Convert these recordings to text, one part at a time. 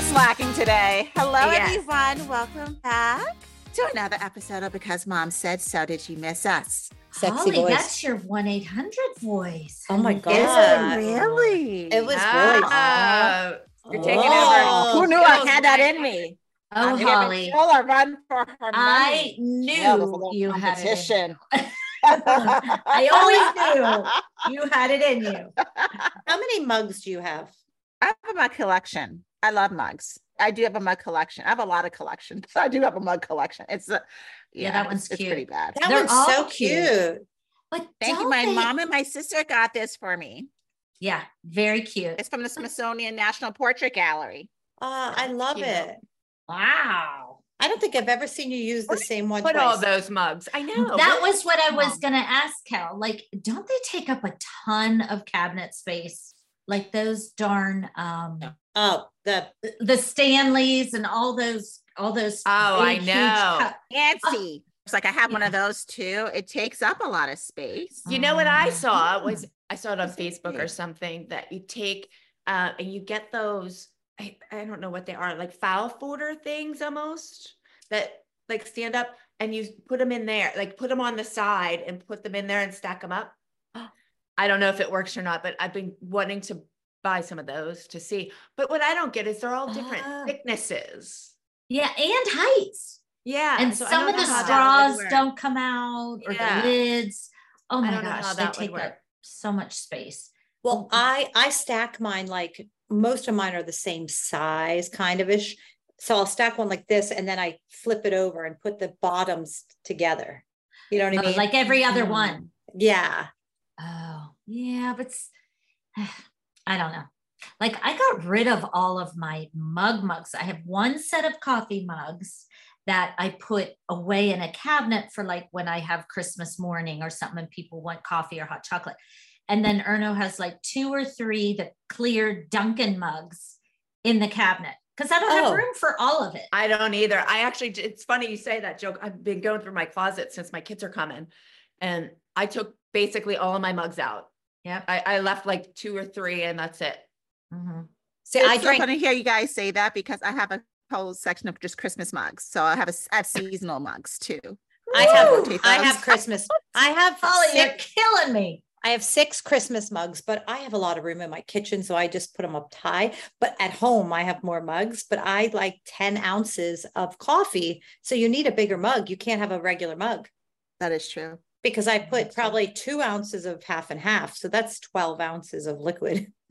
not slacking today. Hello, Yes. everyone. Welcome back to another episode of Because Mom Said So. Did you miss us? Sexy Holly, voice. that's your 1 800 voice. Oh my God. Is Yeah. it really? It was Ah. voice. Oh, You're taking over. Who knew I had that in me? Oh, I'm giving Holly. Jill a run for her money. I Yeah, knew little you had it. In. I always knew you had it in you. How many mugs do you have? I have a mug collection. I love mugs. I do have a mug collection. I have a lot of collections. I do have a mug collection. It's a Yeah, that one's it's, cute. pretty bad. That They're one's all so cute. cute. But Thank you. My they- mom and my sister got this for me. Yeah, very cute. It's from the Smithsonian National Portrait Gallery. Uh, I love cute. it. Wow. I don't think I've ever seen you use the same one Put twice. all those mugs. I know. that What- was what I was going to ask Cal. Like, don't they take up a ton of cabinet space? Like those darn um oh, the the Stanleys and all those all those Oh, I know. cup- Fancy. It's like I have one of those too. It takes up a lot of space. You know what I Oh, saw was. I saw it on Facebook or something that you take uh, and you get those. I, I don't know what they are, like file folder things almost that like stand up and you put them in there, like put them on the side and put them in there and stack them up. I don't know if it works or not, but I've been wanting to buy some of those to see. But what I don't get is they're all different Ah. thicknesses. Yeah, and heights. Yeah. and so some of the know how that would straws don't come out or Yeah. the lids. Oh my don't know how gosh, they take up so much space. well, I I stack mine like most of mine are the same size, kind of ish. So I'll stack one like this, and then I flip it over and put the bottoms together. You know what I Oh, mean? like every other Mm. one. yeah. Yeah, but I don't know. Like I got rid of all of my mug mugs. I have one set of coffee mugs that I put away in a cabinet for like when I have Christmas morning or something and people want coffee or hot chocolate. And then Erno has like two or three the clear Dunkin' mugs in the cabinet because I don't Oh. have room for all of it. I don't either. I actually, it's funny you say that joke. I've been going through my closet since my kids are coming, and I took basically all of my mugs out. Yep. I, I left like two or three, and that's it. Mhm. See, it's I so drank. funny to hear you guys say that because I have a whole section of just Christmas mugs. So I have a s- I have seasonal mugs too. I have. rotate I have Christmas. I have. Holly, you're killing me. I have six Christmas mugs, but I have a lot of room in my kitchen, so I just put them up high. But at home, I have more mugs, but I like 10 ounces of coffee. So you need a bigger mug. You can't have a regular mug That is true. Because I put probably two ounces of half and half. So that's 12 ounces of liquid.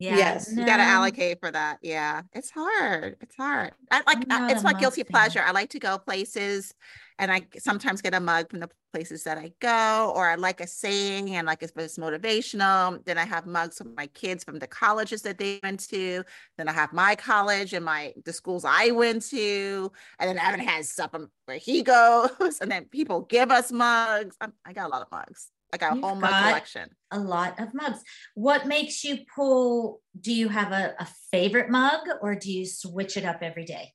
Yeah, Yes. You got to allocate for that. Yeah, it's hard. It's hard. I like. Uh, I'm I- not it's a my guilty fan. pleasure. I like to go places, and I sometimes get a mug from the places that I go, or I like a saying, and like if it's motivational. Then I have mugs from my kids from the colleges that they went to. Then I have my college and my the schools I went to, and then Evan has something where he goes, and then people give us mugs. I'm, I got a lot of mugs. I got a whole mug collection. a lot of mugs. What makes you pull? Do you have a, a favorite mug or do you switch it up every day?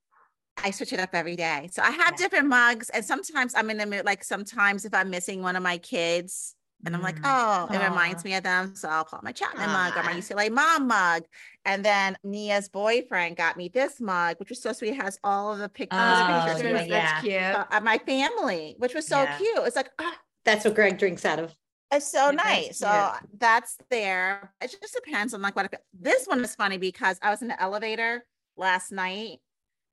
I switch it up every day. So I have Yeah. different mugs, and sometimes I'm in the mood. Like sometimes if I'm missing one of my kids, and I'm like, Mm. oh, it reminds me of them. So I'll pull out my Chapman mug or my Ah. UCLA mom mug. And then Nia's boyfriend got me this mug, which was so sweet. It has all of the pic- those Oh, pictures yeah, with, yeah. That's cute. uh, of my family, which was so Yeah. cute. It's like, ah, that's what Greg drinks out of. it's so Yeah, that's nice. So that's there. It just depends on like what. I, this one is funny because I was in the elevator last night,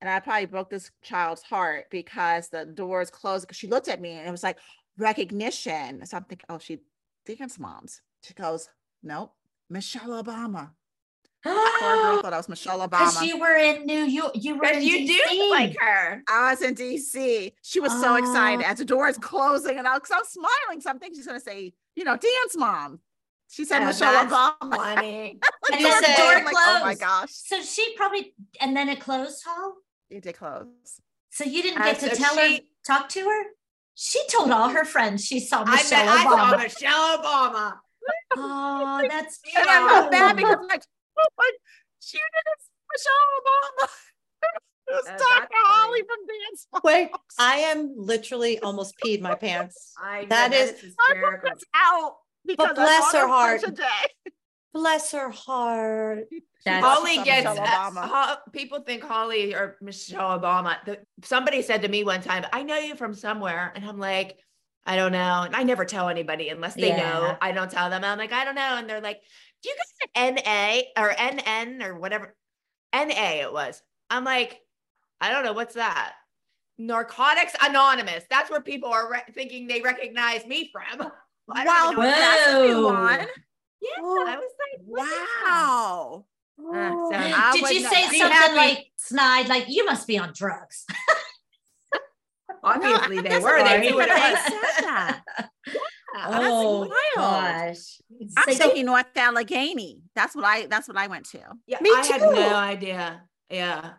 and I probably broke this child's heart because the doors closed. Because she looked at me and it was like recognition. So I'm thinking, oh, she thinks moms. She goes, nope, Michelle Obama. Poor girl thought I was Michelle Because Obama. you were in New York. You were in you do DC. look like her. I was in DC. She was so excited Oh. as the doors closing, and I was, I was smiling. So I'm thinking she's gonna say, you know, dance mom. She said Yeah, Michelle Obama. Funny. The And door the closed. like, oh my gosh, So she probably, and then it closed, Hall. It did close. So you didn't Uh, get to so tell her, talk to her. She told all her friends she saw I Michelle bet I saw Michelle Obama. Oh, that's And I felt bad cute. because like, oh my, she did Michelle Obama. it was Uh, Dr. that's Holly funny. from Dance Moms. Wait, I am literally almost peed my pants. I know, That is- I hysterical. out because bless I her her heart. today. Bless her heart. That's Holly gets uh, Ho- people think Holly or Michelle Obama. The, somebody said to me one time, "I know you from somewhere," and I'm like, "I don't know." And I never tell anybody unless they know. I don't tell them. I'm like, "I don't know," and they're like, "Do you guys have NA or NN or whatever?" NA it was. I'm like, I don't know what's that. Narcotics Anonymous. That's where people are re- thinking they recognize me from. I Wow, even know what- that's a new Whoa. one. Yeah, I was like, what is that? Wow. Uh, so I Did you say be something happy. like snide, like you must be on drugs? obviously they were. They right. knew what it They was. said that. oh wild. gosh. I'm So- thinking North Allegheny. That's what I. That's what I went to. Yeah, Me I had no idea. Yeah,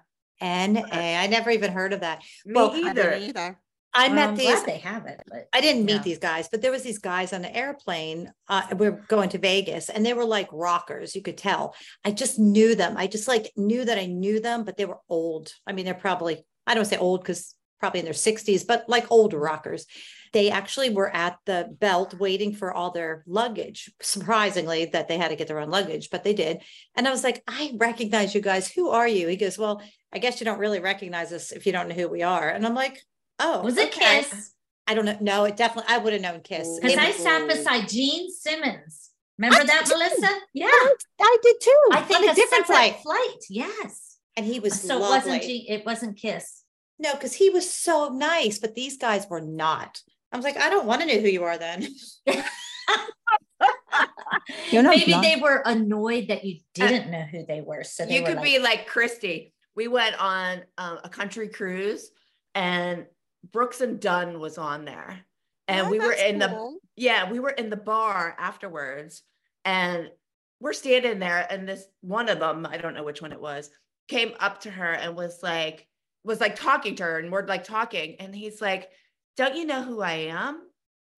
N A. I never even heard of that. me Well, either. didn't either. I Well, met I'm these. glad they have it, but I didn't meet Yeah. these guys, but there was these guys on the airplane. Uh, we we're going to Vegas, and they were like rockers. You could tell. I just knew them. I just like knew that I knew them, but they were old. I mean, they're probably I don't say old because probably in their sixties, but like older rockers. They actually were at the belt waiting for all their luggage. Surprisingly, that they had to get their own luggage, but they did. And I was like, I recognize you guys. Who are you? He goes, Well, I guess you don't really recognize us if you don't know who we are. And I'm like, Oh, was it okay. Kiss? I don't know. No, it definitely, I would have known Kiss. Because It I sat beside Gene Simmons. Remember I that, did too. Melissa? Yeah. I did too. I think on a a different flight. flight. Yes. And he was so it lovely. wasn't Gene, it wasn't Kiss. no, because he was so nice, but these guys were not. I was like, I don't want to know who you are then. You're not Maybe blind. they were annoyed that you didn't know who they were. So they You were could like, be like Christy. We went on um, a country cruise, and Brooks and Dunn was on there, and Oh, we were in the yeah, we were in the bar afterwards, and we're standing there, and this one of them, I don't know which one it was, came up to her and was like, was like talking to her, and we're like talking, and he's like, "Don't you know who I am?"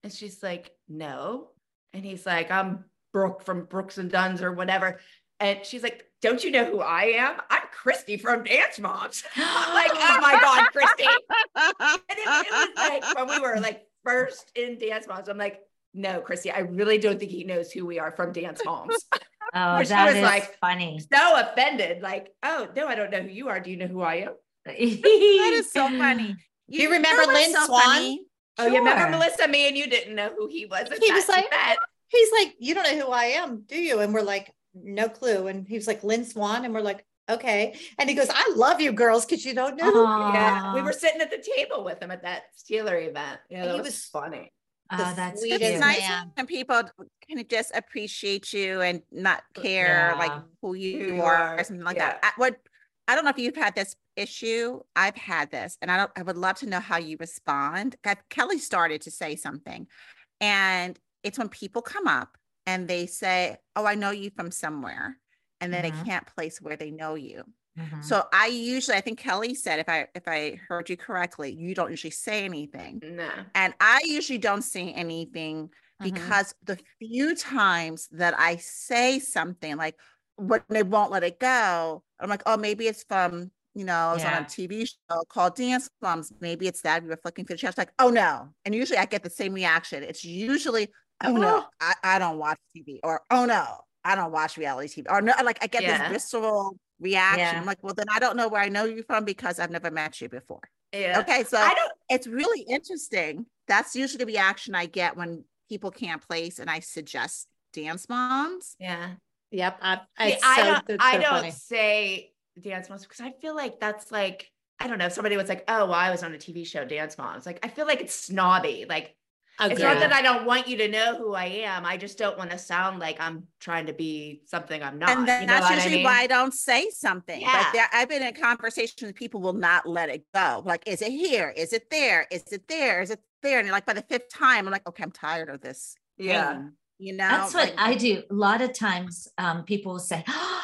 And she's like, "No," and he's like, "I'm Brooke from Brooks and Dunn's or whatever," and she's like, "Don't you know who I am? I'm Christy from Dance Moms." Like, "Oh my god, Christy!" And it, it was like when we were like first in Dance Moms, I'm like, no, Christy, I really don't think he knows who we are from Dance Moms. oh, Where she that was is like- funny. so offended, like, oh no, I don't know who you are. Do you know who I am? that is so funny. Do you remember Lynn so Swann? funny? Oh, you remember Melissa? Me and you didn't know who he was. He was like- met. He's like, You don't know who I am, do you? And we're like, No clue. And he was like, Lynn Swann. And we're like, Okay. And he goes, I love you girls because you don't know. who Aw. yeah, we were sitting at the table with him at that Steeler event. Yeah, And that he was, was- funny. Oh, the that's sweetest cute. It's nice man. when people kind of just appreciate you and not care like who you, Who you are are, or something like yeah. that. I, what I don't know if you've had this issue. I've had this, and I don't. I would love to know how you respond. Kelly started to say something, and it's when people come up and they say, "Oh, I know you from somewhere," and then Mhm. they can't place where they know you. Mhm. So I usually, I think Kelly said, if I if I heard you correctly, you don't usually say anything. No. And I usually don't say anything Mhm. because the few times that I say something like when they won't let it go, I'm like, oh, maybe it's from, you know, I was on a TV show called Dance Moms. Maybe it's that we were flicking through the channels. Like, oh no. And usually I get the same reaction. It's usually, oh no, oh. I, I don't watch TV or oh no, I don't watch reality TV or no, like I get Yeah. this visceral reaction. Yeah. I'm like, well, then I don't know where I know you from because I've never met you before. Yeah. Okay. So I don't. it's really interesting. That's usually the reaction I get when people can't place and I suggest dance moms. Yeah. Yep. I, See, it's I don't. it's I don't funny. say dance moms because I feel like that's like I don't know. If somebody was like, "Oh, well, I was on a TV show, Dance Moms," like I feel like it's snobby. Like it's not that I don't want you to know who I am. I just don't want to sound like I'm trying to be something I'm not. and then you know that's what I usually mean? why I don't say something. Yeah. Like there, I've been in conversations, people will not let it go. Like, is it here? Is it there? Is it there? Is it there? And you're like, by the fifth time, I'm like, okay, I'm tired of this. Yeah. game," You know, That's what Like, I do. A lot of times um, people will say, oh,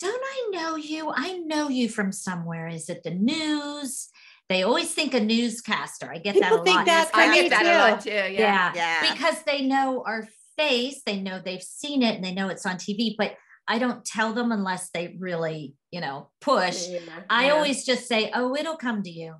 Don't I know you? I know you from somewhere. Is it the news? They always think a newscaster. I get that a think lot. that I Me get that a lot too. Yeah. yeah. Yeah. Because they know our face, they know they've seen it and they know it's on TV, but I don't tell them unless they really, you know, push. Yeah. I Yeah. always just say, "Oh, it'll come to you.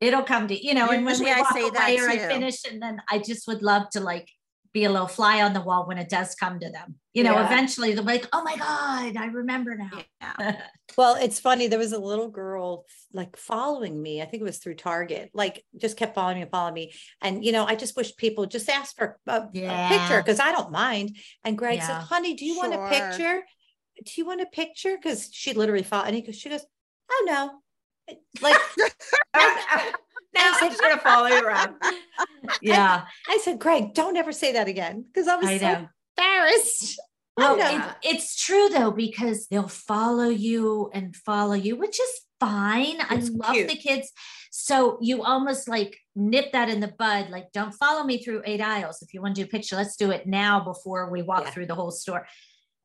It'll come to you know." And when we I walk say that away or I finish, and then I just would love to like be a little fly on the wall when it does come to them. You know, Yeah. eventually they'll be like, oh my God, I remember now. Yeah. Well, it's funny. There was a little girl like following me. I think it was through Target. Like just kept following me and following me. And you know, I just wish people just ask for a, a picture because I don't mind. And Greg said, "Honey, do you want a picture? Do you want a picture?" Because she literally followed. And he goes, she goes, "Oh no." Like now I'm just gonna follow you around. yeah. I said, Greg, don't ever say that again because I was I so know. embarrassed. Well, it- it's true though, because they'll follow you and follow you, which is fine. It's I love cute. the kids. So you almost like nip that in the bud. Like, don't follow me through eight aisles. If you want to do a picture, let's do it now before we walk Yeah. through the whole store.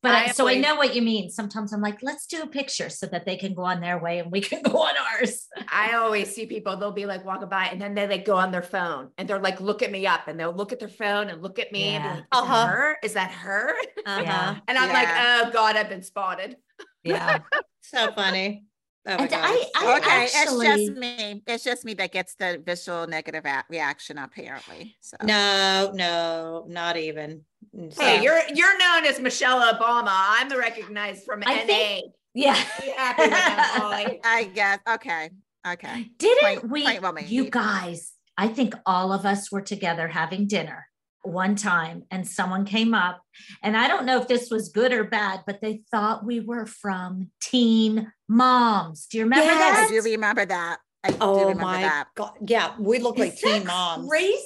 But I I, so I know what you mean. Sometimes I'm like, let's do a picture so that they can go on their way and we can go on ours. I always see people, they'll be like walking by and then they like go on their phone and they're like, look at me up and they'll look at their phone and look at me and Yeah. like, is Uh-huh. that her? Is that her? Uh-huh. And I'm like, oh God, I've been spotted. Yeah. So funny. Oh And God, I- it's I Okay, actually- it's just me. It's just me that gets the visual negative a- reaction apparently. So no, no, not even. Mm, hey, you're you're known as Michelle Obama. I'm recognized from I NA. think- Yeah. Be happy with that, Molly. I guess okay. Okay. Didn't Point- we, point well you guys, I think all of us were together having dinner one time and someone came up and I don't know if this was good or bad, but they thought we were from Teen Moms. Do you remember Yes, that? I do remember that. I do Oh remember my that. God. Yeah, we look like Is that teen moms. Crazy.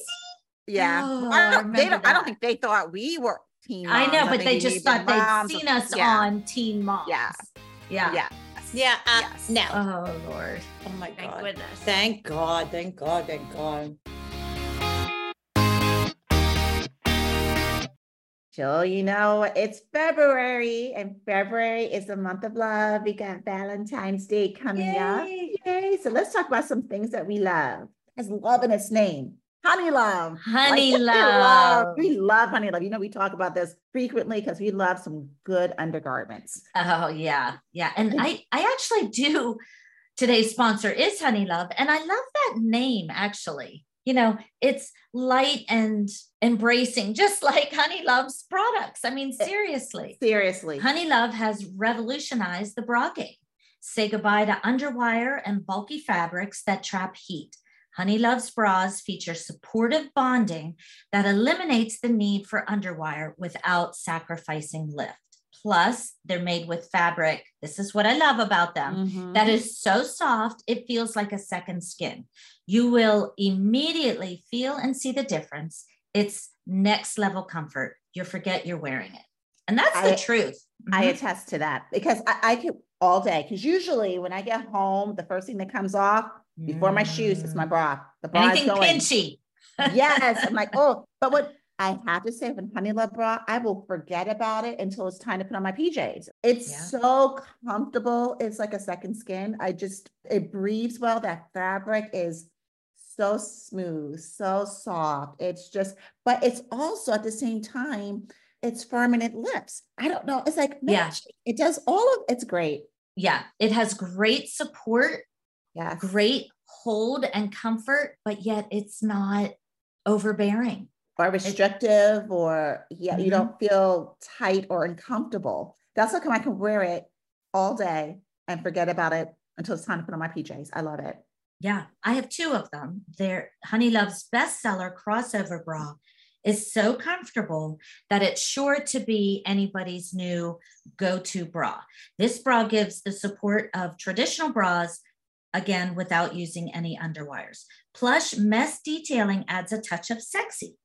Yeah. Oh, I I don't, they don't, I don't think they thought we were teen moms. I know, but think they just thought they'd moms. seen us yeah. on Teen Moms. Yeah. Yeah. Yeah. Yeah, uh, Yes. no. Oh Lord. Oh my Thank God. goodness. Thank God. Thank God. Thank God. Jill, you know, it's February and February is the month of love. We got Valentine's Day coming up. Yay. Yay. So let's talk about some things that we love. Has love in its name. Honey love. Honey we love. We love honey love. You know, we talk about this frequently because we love some good undergarments. Oh yeah, yeah. And I I actually do today's sponsor is Honey Love. And I love that name actually. You know, it's light and embracing, just like Honey Love's products. I mean, eh, seriously. Seriously. Honey Love has revolutionized the bra game. Say goodbye to underwire and bulky fabrics that trap heat. Honey Love's bras feature supportive bonding that eliminates the need for underwire without sacrificing lift. Plus, they're made with fabric. This is what I love about them. Mhm. That is so soft, it feels like a second skin. You will immediately feel and see the difference. It's next level comfort. You'll forget you're wearing it. And that's the truth. I Mhm. attest to that because I, I could all day. Because usually when I get home, the first thing that comes off before my shoes is my Mm. bra. The bra is Anything going. pinchy. yes. I'm like, oh, but what I have to say with Honey Love bra, I will forget about it until it's time to put on my PJs. It's Yeah. so comfortable. It's like a second skin. I just, it breathes well. That fabric is so smooth, so soft. It's just, but it's also at the same time, it's firm and it lifts. I don't know. It's like, Yeah. it does all of it's great. Yeah, it has great support, Yeah. great hold and comfort, but yet it's not overbearing. Or restrictive or yeah, you Mhm. don't feel tight or uncomfortable. That's how come I can wear it all day and forget about it until it's time to put on my PJs. I love it. Yeah, I have two of them. They're Honey Love's bestseller crossover bra is so comfortable that it's sure to be anybody's new go-to bra. This bra gives the support of traditional bras again without using any underwires. Plush mesh detailing adds a touch of sexy.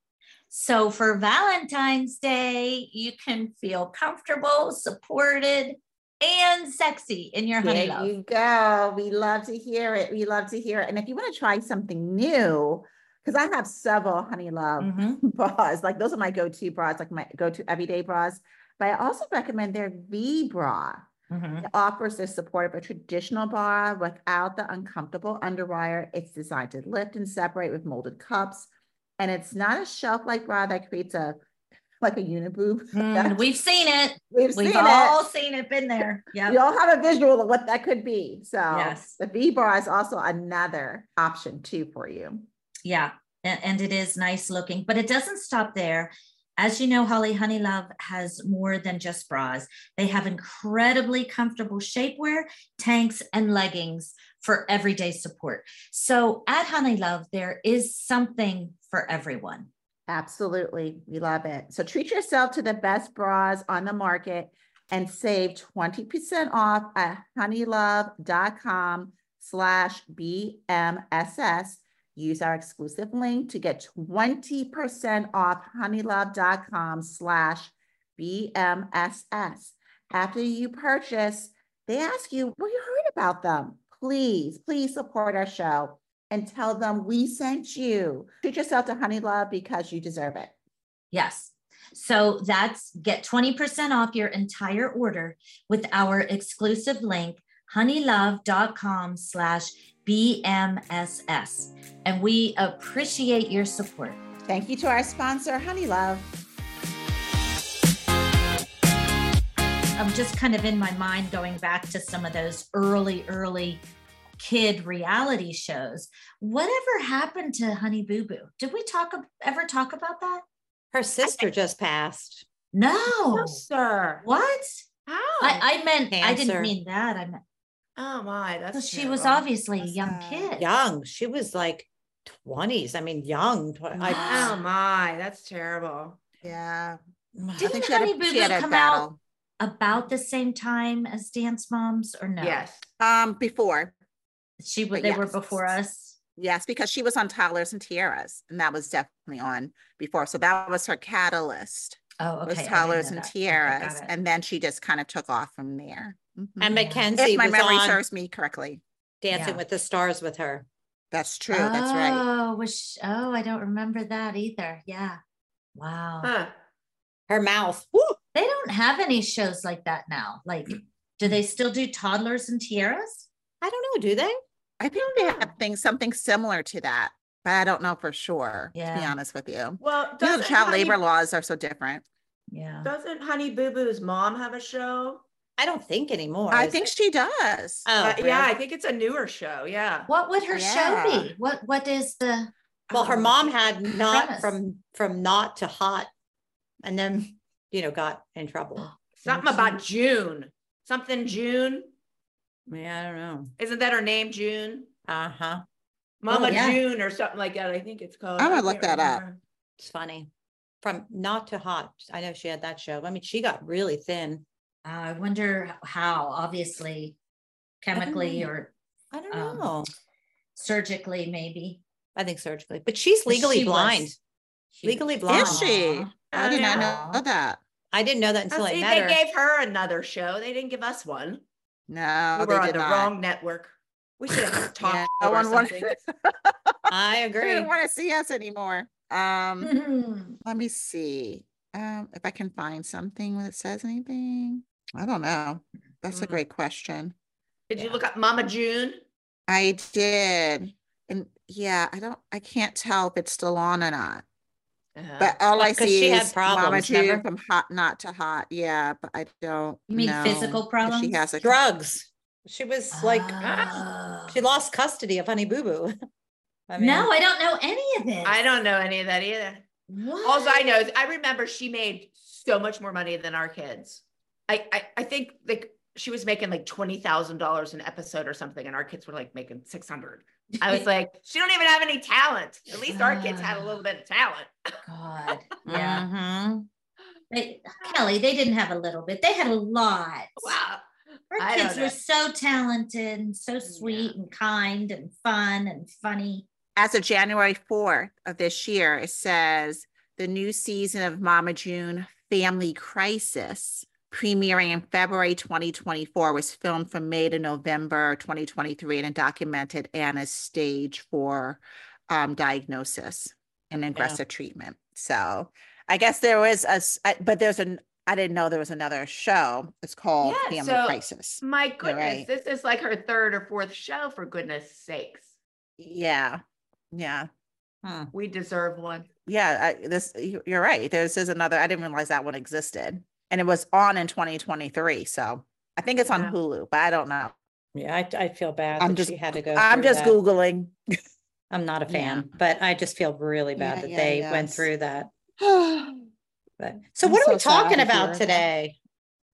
So for Valentine's Day, you can feel comfortable, supported, and sexy in your Honey There Love. you go. We love to hear it. We love to hear it. And if you want to try something new, because I have several Honey Love Mhm. bras, like those are my go-to bras, like my go-to everyday bras. But I also recommend their V bra. Mhm. It offers the support of a traditional bra without the uncomfortable underwire. It's designed to lift and separate with molded cups. And it's not a shelf-like bra that creates a like a uniboob. Mm, we've seen it. We've We've seen all it. seen it, been there. Yeah. We all have a visual of what that could be. So Yes. the V bra is also another option too for you. Yeah. And, and it is nice looking, but it doesn't stop there. As you know, Holly Honey Love has more than just bras. They have incredibly comfortable shapewear, tanks, and leggings for everyday support. So at Honey Love, there is something for everyone. Absolutely. We love it. So treat yourself to the best bras on the market and save 20% off at honeylove.com slash BMSS. Use our exclusive link to get 20% off honeylove.com slash BMSS. After you purchase, they ask you where you heard about them. Please, please support our show and tell them we sent you. Treat yourself to Honey Love because you deserve it. Yes. So that's get 20% off your entire order with our exclusive link, honeylove.com slash BMSS. And we appreciate your support. Thank you to our sponsor, Honey I'm just kind of in my mind going back to some of those early, early kid reality shows. Whatever happened to Honey Boo Boo? Did we talk ever talk about that? Her sister just passed. No. sir. What? How? I, I meant I didn't mean that. I meant oh my, that's well, she was terrible. obviously a young sad. kid. Young. She was like 20s. I mean, young. Tw- Oh my, that's terrible. Yeah. I Didn't think she had Honey a, Boo she Boo had a come out battle. About the same time as Dance Moms or no? Yes. Um, before. She was But they were before us. Yes, because she was on Toddlers and Tiaras, and that was definitely on before. So that was her catalyst. Oh, okay. Was I Toddlers and that. Okay, Tiaras. got and then she just kind of took off from there. Mhm. and Yeah. Mackenzie if my was memory on serves me correctly. Dancing Yeah. with the Stars with her. That's true. That's right. Oh, was oh, I don't remember that either. Yeah. Wow. Huh. Her mouth. Woo! They don't have any shows like that now. Like, do they still do toddlers and tiaras? I don't know. Do they? I think they have things something similar to that, but I don't know for sure. Yeah. To be honest with you, Well, you know, the child Honey- labor laws are so different. Yeah. Doesn't Honey Boo Boo's mom have a show? I don't think anymore. I think it? she does. Oh, Uh, yeah, I think it's a newer show. Yeah. What would her Yeah. show be? What What is the? Well, her Um, mom had not premise. from from not to hot, and then you know got in trouble. something about June. Something June. Yeah, I don't know. Isn't that her name, June? Uh huh. Mama yeah. June or something like that. I think it's called. I'm gonna I look can't that up. It's funny. From not to hot. I know she had that show. I mean, she got really thin. Uh, I wonder how. Obviously, chemically know. or I don't Um, know. surgically, maybe. I think surgically, but she's legally she blind. huge. Legally blind. Is she? Aw. I did not yeah. know that. I didn't know that until Oh, I met they her. gave her another show. They didn't give us one. No, we they were on did the not. wrong network. We should have talked Yeah, or no one wanted- something. I They agree. didn't want to see us anymore. Um, let me see. Um, if I can find something that says anything. I don't know. That's a Mm. great question. Did you look up Mama June? I did. And yeah, I don't, I can't tell if it's still on or not. Uh-huh. But all I see she had is Mama problems, June from hot not to hot. Yeah, but I don't. You mean know physical problems? She has a Drugs. She was like, Oh. she lost custody of Honey Boo Boo. I mean, no, I don't know any of this. I don't know any of that either. What? All I know is I remember she made so much more money than our kids. I I, I think like she was making like twenty thousand dollars an episode or something, and our kids were like making six hundred. I was like, she don't even have any talent. At least our kids had a little bit of talent. God. Yeah. mhm. They, Kelly, they didn't have a little bit. They had a lot. Wow. Our I kids were so talented and so sweet and kind and fun and funny. as of January 4th of this year, it says the new season of Mama June Family Crisis, premiering in February 2024, was filmed from May to November 2023 and documented Anna's stage for um, diagnosis and aggressive treatment. So I guess there was a, I- but there's an, I didn't know there was another show. It's called Yeah, Family so- Crisis. My goodness, right. this is like her third or fourth show. For goodness sakes, Yeah. Yeah. Hmm. we deserve one. Yeah, I, this you're right. This is another. I didn't realize that one existed, and it was on in 2023. So I think it's on Yeah. Hulu, but I don't know. Yeah, I, I feel bad I'm that just- she had to go. I'm just that. googling. I'm not a Yeah. fan, but I just feel really bad Yeah, that yeah, they went through that. But so I'm what so are we talking about today?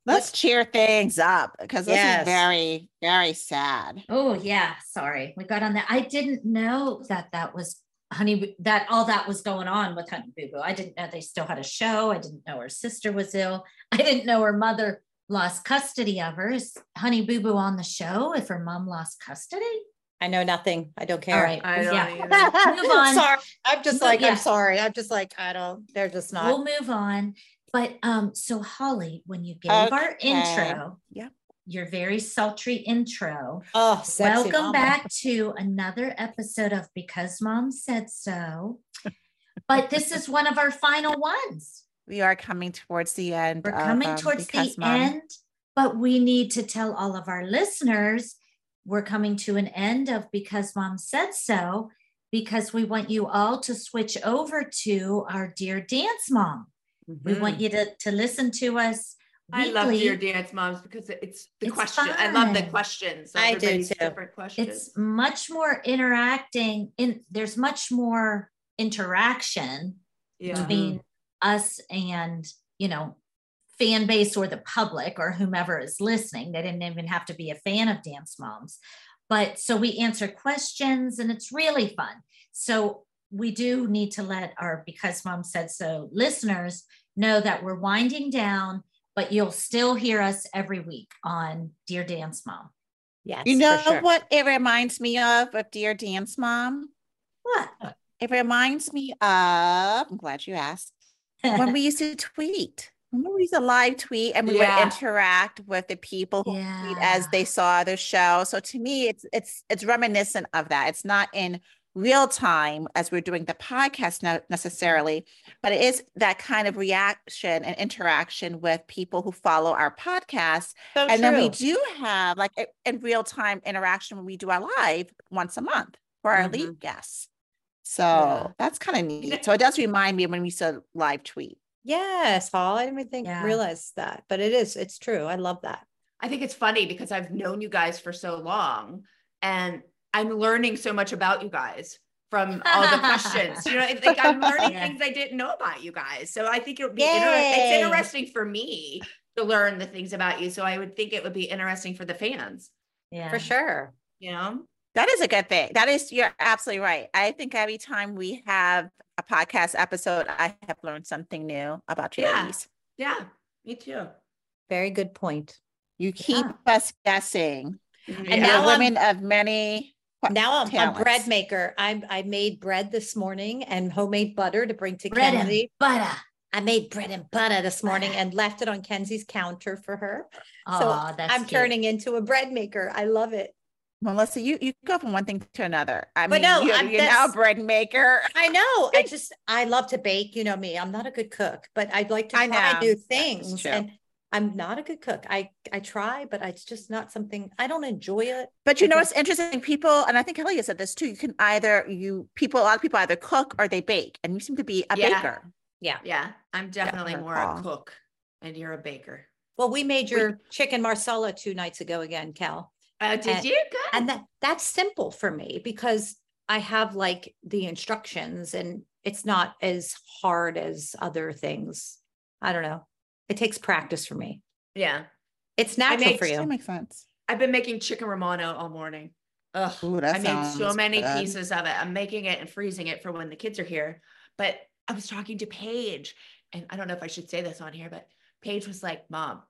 Let's cheer things up because this Yes. is very, very sad. Oh yeah, sorry. We got on that. I didn't know that that was Honey that all that was going on with Honey Boo Boo. I didn't know they still had a show. I didn't know her sister was ill. I didn't know her mother lost custody of her. Is Honey Boo Boo on the show if her mom lost custody? I know nothing. I don't care. All right. I don't yeah. Move on. sorry. I'm just Move- like, yeah. I'm sorry. I'm just like, I don't, they're just not. We'll move on. But um, so Holly, when you gave our intro, Yep. Your very sultry intro, oh, Welcome mama. back to another episode of Because Mom Said So. but this is one of our final ones. We are coming towards the end. We're of, coming um, towards the Mom- end, but we need to tell all of our listeners we're coming to an end of Because Mom Said So because we want you all to switch over to our Dear Dance Mom. We want you to, to listen to us. Mm-hmm. I love weekly. Dear Dance Moms because it's the It's question. I love the fun. questions. I do too. Different questions. it's much more interacting in there's much more interaction yeah. between us and you know fan base or the public or whomever is listening they didn't even have to be a fan of dance moms but so we answer questions and it's really fun so we do need to let our because mom said so listeners know that we're winding down but you'll still hear us every week on dear dance mom Yes. You know sure. what it reminds me of of Dear Dance Mom? what It reminds me of, I'm glad you asked, when we used to tweet. Remember we used to live tweet and we Yeah. would interact with the people who tweet as they saw the show. So to me, it's it's it's reminiscent of that. It's not in real time as we're doing the podcast ne- necessarily, but it is that kind of reaction and interaction with people who follow our podcast. So and then we do have like in real time interaction when we do our live once a month for our mm-hmm. lead guests. So Yeah. that's kind of neat. So it does remind me when we said live tweet. Yes, Paul. I didn't even think Yeah. realize that, but it is. It's true. I love that. I think it's funny because I've known you guys for so long and I'm learning so much about you guys from all the questions. You know, I think I'm learning Yeah. things I didn't know about you guys. So I think it would be interesting. Yay. It's interesting for me to learn the things about you. So I would think it would be interesting for the fans, yeah For sure. you know? That is a good thing. That is, you're absolutely right. I think every time we have a podcast episode, I have learned something new about you Yeah. Yeah, me too. Very good point. You keep Yeah. us guessing. Mm-hmm. And You're now I'm- women of many. Now I'm a bread maker. I I made bread this morning and homemade butter to bring to bread and butter I made bread and butter this morning and left it on Kenzie's counter for her. oh so that's I'm cute. turning into a bread maker. I love it. Melissa, you, you go from one thing to another. I But mean, no, you're, I'm- you're now a bread maker. I know. I just I love to bake. You know me. I'm not a good cook, but I'd like to I try know. new things. And I'm not a good cook. I I try, but it's just not something I don't enjoy it. But you know Okay. what's interesting? People, and I think Kelly said this too. You can either you people, a lot of people either cook or they bake, and you seem to be a Yeah. baker. Yeah, yeah. I'm definitely her more call. a cook and you're a baker. Well, we made your chicken marsala two nights ago again, Cal. Uh, did And- you? Good. And that that's simple for me because I have like the instructions and it's not as hard as other things. I don't know. It takes practice for me. yeah. It's natural made for you. That you. makes sense. I've been making chicken romano all morning. Ugh. Ooh, that I made so many good. pieces of it. I'm making it and freezing it for when the kids are here. But I was talking to Paige, and I don't know if I should say this on here, but Paige was like, Mom,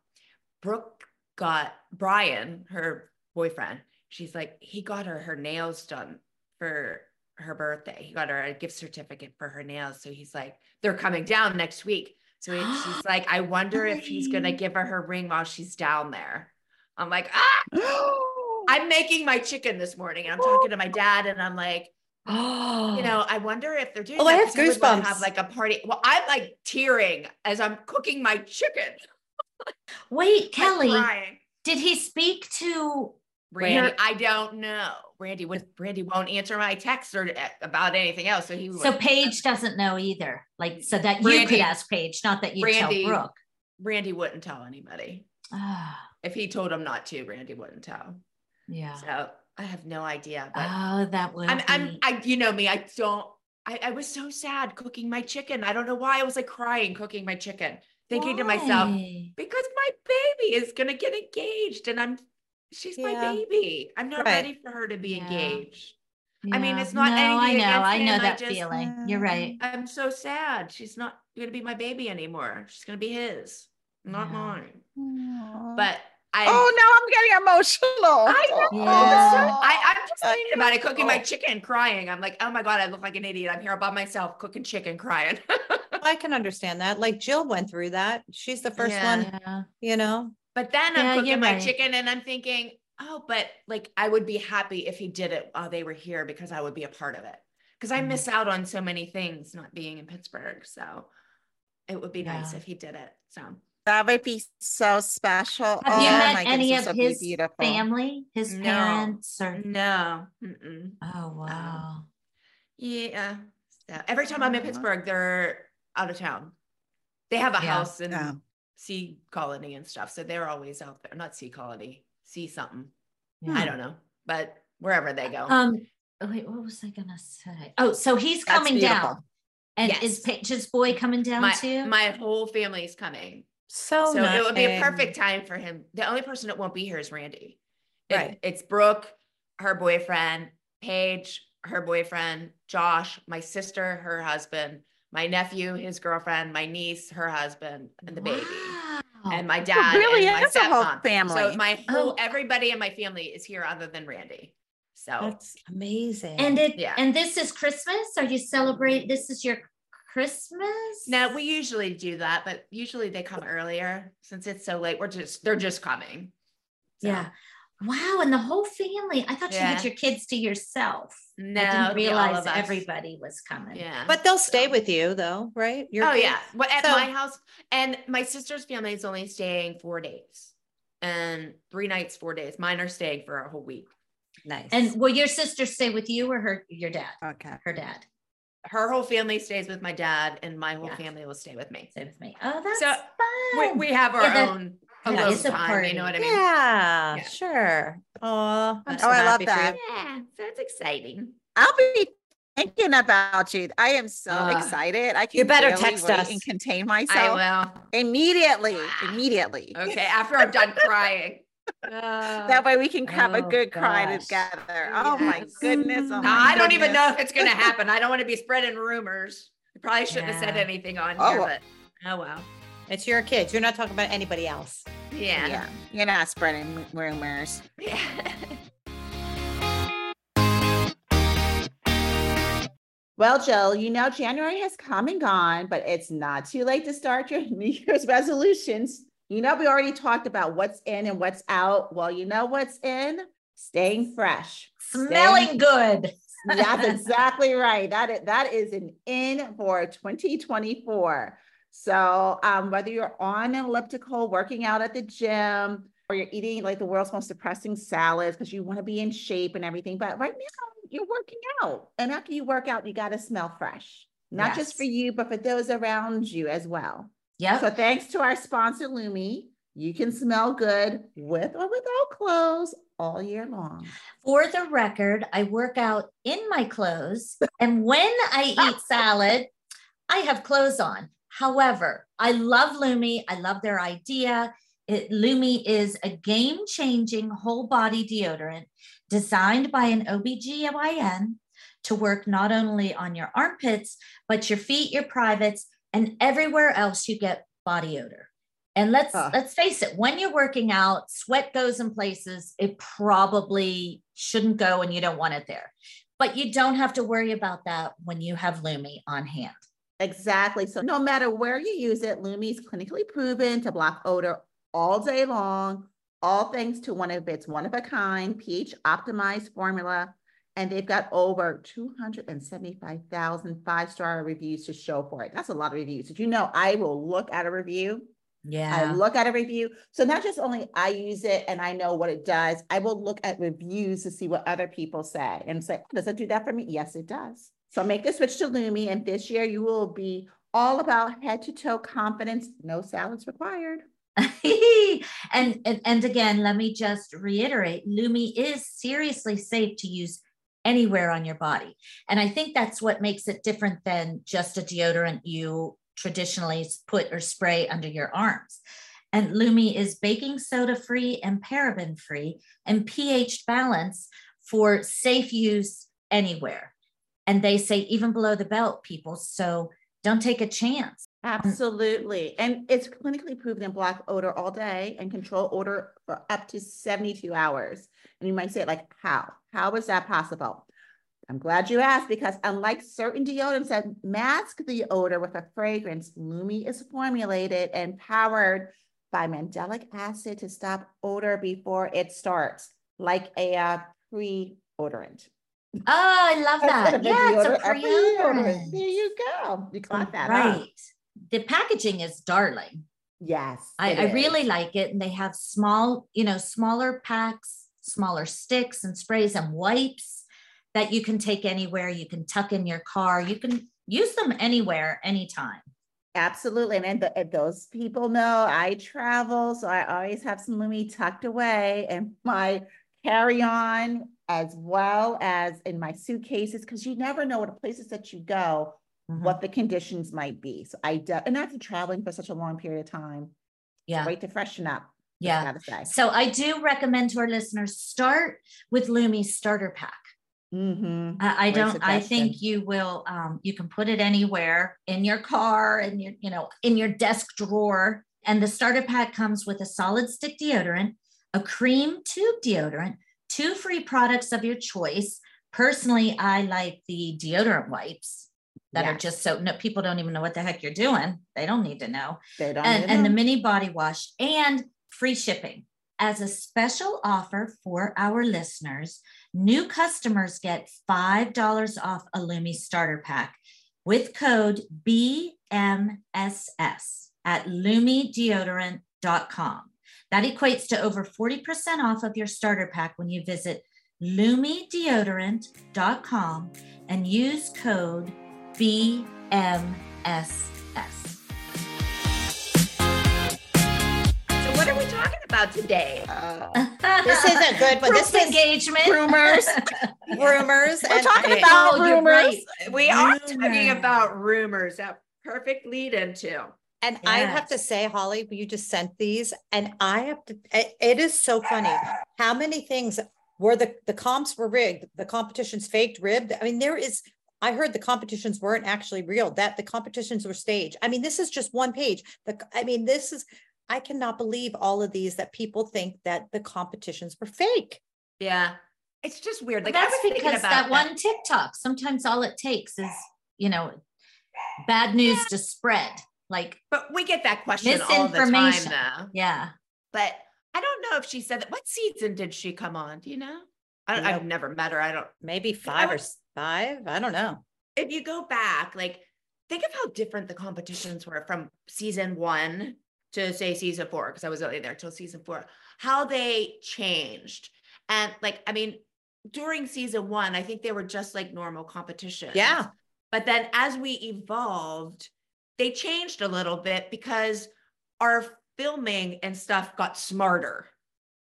Brooke got Brian, her boyfriend. She's like, he got her her nails done for her birthday. He got her a gift certificate for her nails. So he's like, they're coming down next week. So he- she's like, I wonder if he's gonna give her her ring while she's down there. I'm like, ah, I'm making my chicken this morning. And I'm talking to my dad, and I'm like, Oh, you know, I wonder if they're doing. Oh, I that have would wanna goosebumps. Have like a party. Well, I'm like tearing as I'm cooking my chicken. wait kelly did he speak to Randy, I don't know. Randy would. Randy won't answer my text or uh, about anything else. So he. so would- paige doesn't know either like so that you could ask paige not that you Randy- tell brooke Randy wouldn't tell anybody. Ah, If he told him not to, Randy wouldn't tell. yeah So I have no idea. But oh that would I'm, I'm, I, you know me. I don't. I, I was so sad cooking my chicken. I don't know why I was like crying cooking my chicken, thinking to myself, because my baby is gonna get engaged and I'm she's my baby. I'm not Right. ready for her to be Yeah. engaged. I mean, it's not No, I know. I know him, I that just- feeling. You're right. I'm so sad. She's not gonna be my baby anymore. She's gonna be his, not Yeah. mine. But But I oh, now I'm getting emotional. I know. Yeah. I, I'm just I thinking about it, cooking my chicken, crying. I'm like, oh my God, I look like an idiot. I'm here all by myself cooking chicken, crying. I can understand that. Like Jill went through that. She's the first Yeah. one, Yeah. you know. But then Yeah, I'm you're cooking my right. chicken and I'm thinking, oh, but like I would be happy if he did it while they were here because I would be a part of it. Because I Mhm. miss out on so many things not being in Pittsburgh. So it would be nice if he did it. So That would be so special. Have you Oh met my any of this would be his beautiful. family, his No. parents, or? no. Mm-mm. Oh wow. Yeah. So every time I'm in Pittsburgh, they're out of town. They have a Yeah. house in Yeah. Sea Colony and stuff. So they're always out there. Not Sea Colony, Sea something. Yeah. I don't know. But wherever they go. Um. oh, Wait, what was I gonna say? Oh, so he's That's coming beautiful. down, and is Yes. Paige's boy coming down my, too? my whole family's coming. So, so it would be a perfect time for him. The only person that won't be here is Randy. It- Right. it's Brooke, her boyfriend, Paige, her boyfriend, Josh, my sister, her husband, my nephew, his girlfriend, my niece, her husband, and the baby. Wow. And my So dad really and my is a whole stepmom. So my whole Oh. everybody in my family is here other than Randy. So That's amazing. and it Yeah. and this is Christmas. Are you celebrate? This is your Christmas. No, we usually do that, but usually they come earlier since it's so late. We're just they're just coming. So, Yeah. Wow, and the whole family. I thought you had your kids to yourself. No, I it'll didn't be all realize of us. everybody was coming. Yeah. but they'll stay So- with you though, right? Your oh kids? yeah. Well, at So- my house, and my sister's family is only staying four days, and three nights, four days. Mine are staying for a whole week. Nice. And will your sister stay with you or her your dad? Okay. Her dad. Her whole family stays with my dad, and my whole Yeah. family will stay with me. Stay with me. Oh, that's So, We, fun. we have our Yeah, that- own yeah, alone it's a time. party. You know what I mean? yeah, Yeah. sure. Oh, I'm Oh, I love happy for you. that. Yeah, so it's exciting. I'll be thinking about you. I am so Uh, excited. I can you better text wait us. and contain myself. I myself will. immediately. Immediately. Okay, after I'm done crying. That way we can have a Oh, good cry gosh. together. Oh my goodness. Oh No, my I don't even know if it's going to happen. I don't want to be spreading rumors. I probably shouldn't have said anything on Oh, here, but oh well. It's your kids. You're not talking about anybody else. Yeah. Yeah. You're not spreading rumors. Yeah. Well, Jill, you know January has come and gone, but it's not too late to start your New Year's resolutions. You know, we already talked about what's in and what's out. Well, you know what's in? Staying fresh. Smelling good. That's exactly right. That is, that is an in for 2024. So um, whether you're on an elliptical, working out at the gym, or you're eating like the world's most depressing salads because you want to be in shape and everything, but right now you're working out. And after you work out, you got to smell fresh, not just for you, but for those around you as well. Yep. So thanks to our sponsor, Lume, you can smell good with or without clothes all year long. For the record, I work out in my clothes, and when I eat salad, I have clothes on. However, I love Lume. I love their idea. It, Lume is a game changing whole body deodorant designed by an OBGYN to work not only on your armpits, but your feet, your privates, and everywhere else you get body odor. And let's let's face it, when you're working out, sweat goes in places it probably shouldn't go and you don't want it there. But you don't have to worry about that when you have Lume on hand. Exactly. So no matter where you use it, Lume is clinically proven to block odor all day long, all thanks to one of its one of a kind pH optimized formula. And they've got over 275,000 five star reviews to show for it. That's a lot of reviews. Did you know I will look at a review? Yeah. I look at a review. So not just only I use it and I know what it does, I will look at reviews to see what other people say and say, "Oh, does it do that for me? Yes, it does. So make the switch to Lume. And this year you will be all about head to toe confidence. No salads required. and, and and again, let me just reiterate, Lume is seriously safe to use anywhere on your body. And I think that's what makes it different than just a deodorant you traditionally put or spray under your arms. And Lume is baking soda free and paraben free and pH balance for safe use anywhere. And they say even below the belt, people. So don't take a chance. Absolutely. And it's clinically proven to block odor all day and control odor for up to 72 hours. And you might say, like, how? How is that possible? I'm glad you asked because unlike certain deodorants that mask the odor with a fragrance, Lume is formulated and powered by mandelic acid to stop odor before it starts, like a uh, pre-odorant. Oh, I love that. Yeah, it's a pre-odorant. There you go. You caught that. Right. Up. The packaging is darling. Yes. I, I really like it. And they have small, you know, smaller packs, smaller sticks and sprays and wipes that you can take anywhere. You can tuck in your car. You can use them anywhere, anytime. Absolutely. And, and, and those people know I travel. So I always have some Lume tucked away and my carry on as well as in my suitcases because you never know what places that you go Mhm. what the conditions might be so i de- and after traveling for such a long period of time Yeah. great to freshen up Yeah. So I do recommend to our listeners start with Lume's starter pack. mm-hmm. I, I don't, I think you will, um, you can put it anywhere in your car and your, you know, in your desk drawer. And the starter pack comes with a solid stick deodorant, a cream tube deodorant, two free products of your choice. Personally, I like the deodorant wipes that are just so no people don't even know what the heck you're doing. They don't need to know they don't and, and the mini body wash and free shipping. As a special offer for our listeners, new customers get $5 off a Lume starter pack with code BMSS at lumedeodorant.com. That equates to over 40% off of your starter pack when you visit lumedeodorant.com and use code BMSS. So what are we talking about today? Uh, This isn't good, but this is engagement. rumors rumors. we're talking I- about Oh, rumors right. We are talking about rumors. That perfect lead into. And I have to say, Holly, you just sent these, and I have to. It, it is so funny how many things were the the comps were rigged, the competitions faked, ribbed. I mean, there is. I heard the competitions weren't actually real; that the competitions were staged. I mean, this is just one page. The I mean, this is. I cannot believe all of these that people think that the competitions were fake. Yeah. It's just weird. Like I That's was thinking because about that one TikTok, sometimes all it takes is, you know, bad news to spread. Like, But we get that question all the time though. yeah. But I don't know if she said that. What season did she come on? Do you know? I Nope. never met her. I don't. Maybe five or five. I don't know. If you go back, like think of how different the competitions were from season one to say season four, because I was only there till season four, how they changed. And like, I mean, during season one, I think they were just like normal competitions. Yeah. But then as we evolved, they changed a little bit because our filming and stuff got smarter.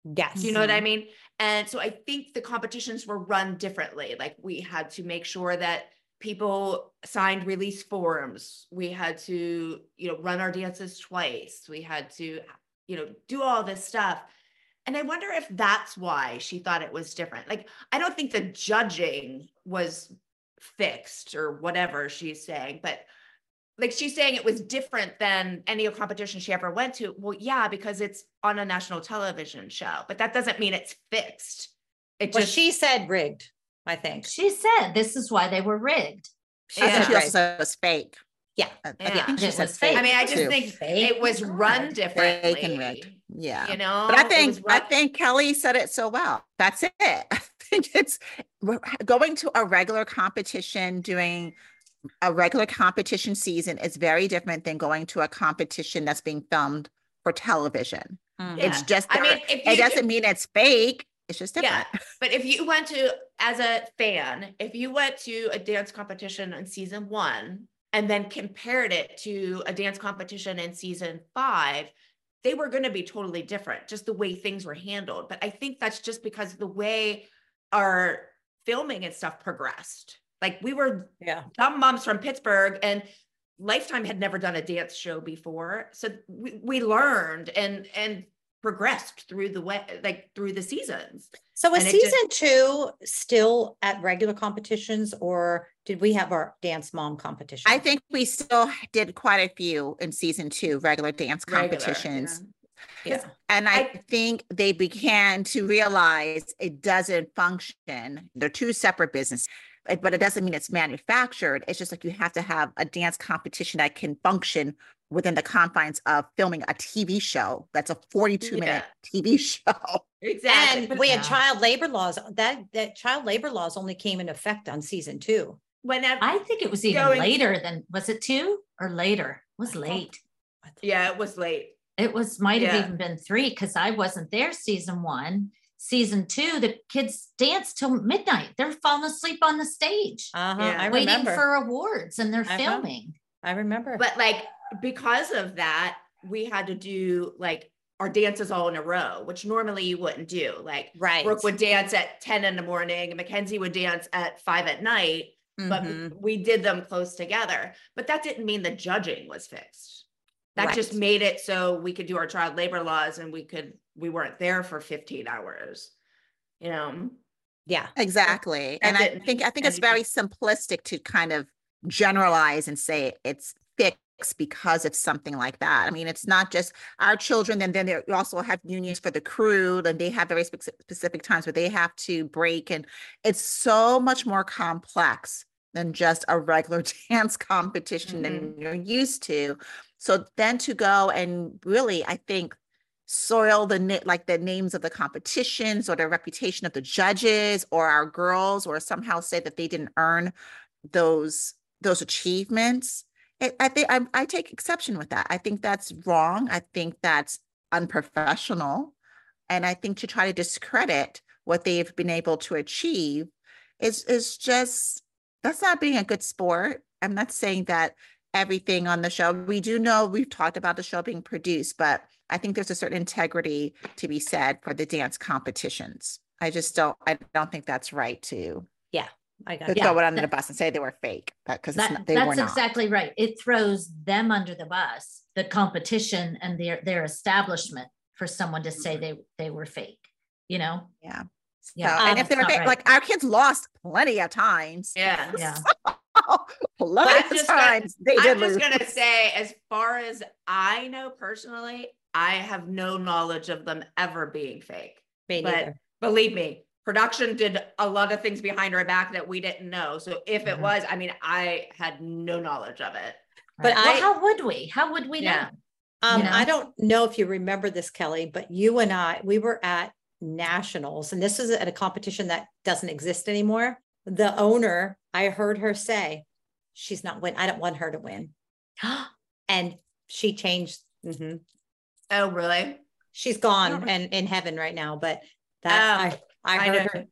Yes. You know what I mean? And so I think the competitions were run differently. Like we had to make sure that people signed release forms. We had to, you know, run our dances twice. We had to, you know, do all this stuff. And I wonder if that's why she thought it was different. Like, I don't think the judging was fixed or whatever she's saying, but like she's saying it was different than any competition she ever went to. Well, yeah, because it's on a national television show, but that doesn't mean it's fixed. It Well, just she said rigged. I think. She said this is why they were rigged. She Yeah. said she also said it was fake Yeah. Uh, I, I think she It said fake fake. I mean, I just too. think Fake it was run differently. fake and rigged yeah You know, But I think was I think Kelly said it so well. That's it. I think it's going to a regular competition, doing a regular competition season is very different than going to a competition that's being filmed for television. Mhm. It's Yeah. just I mean, if you it doesn't mean it's fake. It's just Yeah. different. But if you went to, as a fan, if you went to a dance competition in season one and then compared it to a dance competition in season five, they were going to be totally different, just the way things were handled. But I think that's just because the way our filming and stuff progressed. Like we were Yeah. some moms from Pittsburgh and Lifetime had never done a dance show before. So we, we learned and and progressed through the way like through the seasons. So was And it just- season two still at regular competitions or did we have our dance mom competition? I think we still did quite a few in season two, regular dance Regular, competitions. Yeah. And I, I- think they began to realize it doesn't function. They're two separate businesses, but but it doesn't mean it's manufactured. It's just like you have to have a dance competition that can function within the confines of filming a TV show. That's a 42 minute TV show. Exactly. And But we had child labor laws. That that child labor laws only came in effect on season two. whenever I think it was even Going- later than was it two or later? It was late. yeah, it was late. It was might have Yeah. even been three because I wasn't there season one. Season two, the kids dance till midnight. They're falling asleep on the stage, Uh-huh. Yeah. I waiting remember. for awards, and they're Uh-huh. filming. I remember. But like because of that, we had to do like our dances all in a row, which normally you wouldn't do. Like right. Brooke would dance at 10 in the morning, and Mackenzie would dance at five at night, but Mhm. we did them close together. But that didn't mean the judging was fixed. That just made it so we could do our child labor laws and we could, we weren't there for 15 hours. You know? Yeah. Exactly. That And I didn't think I think it's very simplistic to kind of generalize and say it's fixed because of something like that. I mean, it's not just our children, and then there you also have unions for the crew, and they have very specific times where they have to break. And it's so much more complex than just a regular dance competition than mm-hmm. you're used to. So then to go and really, I think soil the like the names of the competitions or the reputation of the judges or our girls or somehow say that they didn't earn those those achievements it, i think I, I take exception with that. I think that's wrong. I think that's unprofessional. And i think to try to discredit what they've been able to achieve is is just that's not being a good sport. I'm not saying that everything on the show we do know we've talked about the show being produced but I think there's a certain integrity to be said for the dance competitions. I just don't, I don't think that's right to, Yeah. I got to it. Yeah, throw it under the bus and say they were fake, because That, they were that's not. exactly right. It throws them under the bus, the competition and their their establishment for someone to say mm-hmm. they they were fake. You know? Yeah. Yeah, So, and if they were fake, right. like our kids lost plenty of times. Yeah. Yeah. plenty I'm of just gonna- times they did I'm just lose. gonna say, as far as I know personally, I have no knowledge of them ever being fake. Me but- neither. Believe me, production did a lot of things behind our back that we didn't know. So if it Mhm. was, I mean, I had no knowledge of it. But Right. Well, I- how would we? How would we Yeah. know? Um, you I don't know if you remember this, Kelly, but you and I, we were at nationals, and this is at a competition that doesn't exist anymore. The owner, I heard her say, she's not win. I don't want her to win. And she changed. mhm. Oh, really? She's gone Oh. and in heaven right now, but that oh, I, I I heard know. her.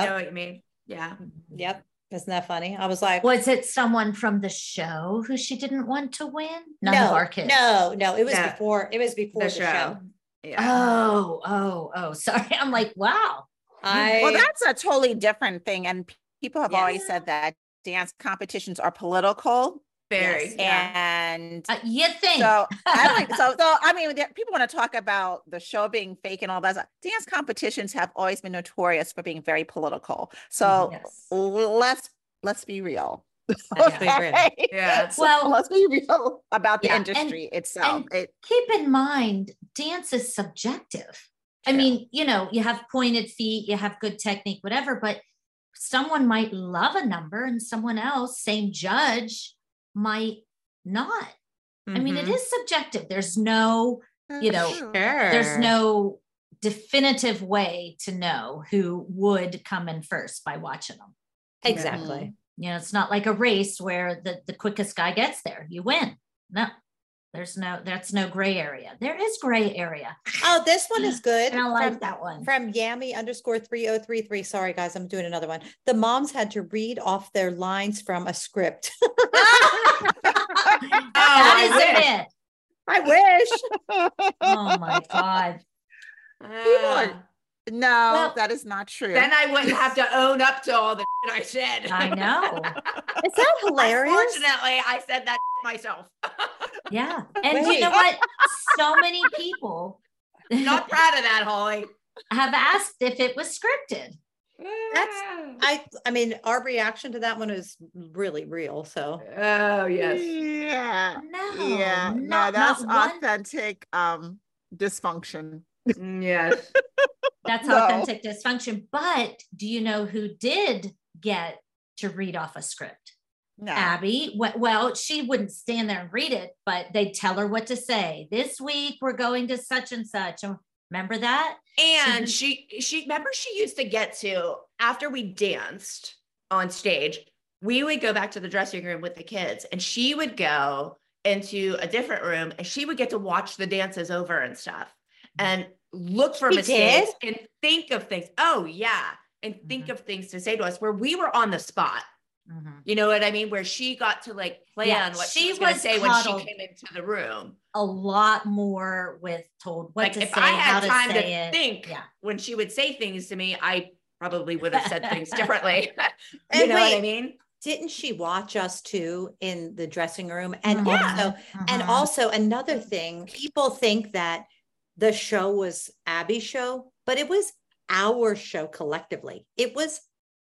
I know what you mean. Yeah. Mm-hmm. Yep. Isn't that funny? I was like, Was it someone from the show who she didn't want to win? None no, of our kids. no, no. It was Yeah. before, it was before The the, show. show. Yeah. Oh, oh, oh, sorry. I'm like, wow. I, Well, that's a totally different thing. And people have always said that dance competitions are political. Very. Yes. Yeah. And Uh, you think? So I don't, so so I mean, people want to talk about the show being fake and all that. Dance competitions have always been notorious for being very political. So Yes. let's let's be real. Let's be real. Okay? Yeah. So Well- let's be real about the Yeah, and- industry itself. It, keep in mind dance is subjective i mean you know you have pointed feet you have good technique whatever but someone might love a number and someone else same judge might not. I mean it Mhm. subjective. There's no you know, True. there's no definitive way to know who would come in first by watching them exactly. you know it's not like a race where the the quickest guy gets there. You win. No there's no that's no gray area there is gray area Oh, this one is good. i like From- that one From Yami underscore 3033. Sorry, guys, I'm doing another one. The moms had to read off their lines from a script. that I isn't wish. it I wish. oh my god People are Ah. No, Well, that is not true. Then I wouldn't have to own up to all the shit I said. I know. Is that hilarious? Unfortunately, I said that myself. Yeah. And you know what? So many people Not proud of that, Holly. have asked if it was scripted. That's I I mean, our reaction to that one is really real. So Oh yes. Yeah. No. yeah. No, that's not one- authentic um dysfunction. Mm, Yes. That's No. authentic dysfunction. But do you know who did get to read off a script? No. Abby. Well, she wouldn't stand there and read it, but they'd tell her what to say. This week we're going to such and such. Oh, Remember that? And Mhm. she she remember she used to get to after we danced on stage, we would go back to the dressing room with the kids and she would go into a different room and she would get to watch the dances over and stuff and look for She mistakes and think of things. Oh yeah. And think Mhm. of things to say to us where we were on the spot. You know what I mean? Where she got to like plan Yeah, what she she was going to was say when she came into the room. A lot more with told what like to if say, I how had to time say to it. think Yeah. when she would say things to me, I probably would have said things differently. you And know what I mean? didn't she watch us too in the dressing room? And Mhm. also, and Mhm. also another thing, people think that the show was Abby's show, but it was our show collectively. It was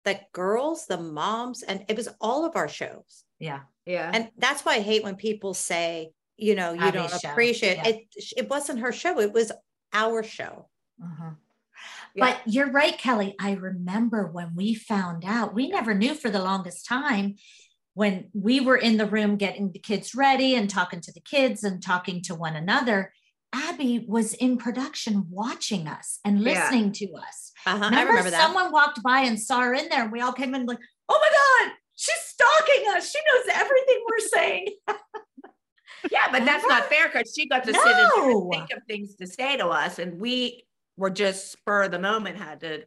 the girls, the moms, and it was all of our shows. yeah. Yeah. And that's why I hate when people say, you know, you Abby's don't show, appreciate yeah. it. It wasn't her show, it was our show. Mhm. Yeah. But you're right, Kelly. I remember when we found out, we never knew for the longest time when we were in the room getting the kids ready and talking to the kids and talking to one another. Abby was in production watching us and Yeah. listening to us. Uh-huh, I Remember, remember that. someone walked by and saw her in there, and we all came in like, "Oh my god, she's stalking us! She knows everything we're saying." yeah, but that's not fair because she got to sit and No. think of things to say to us, and we were just spur of the moment had to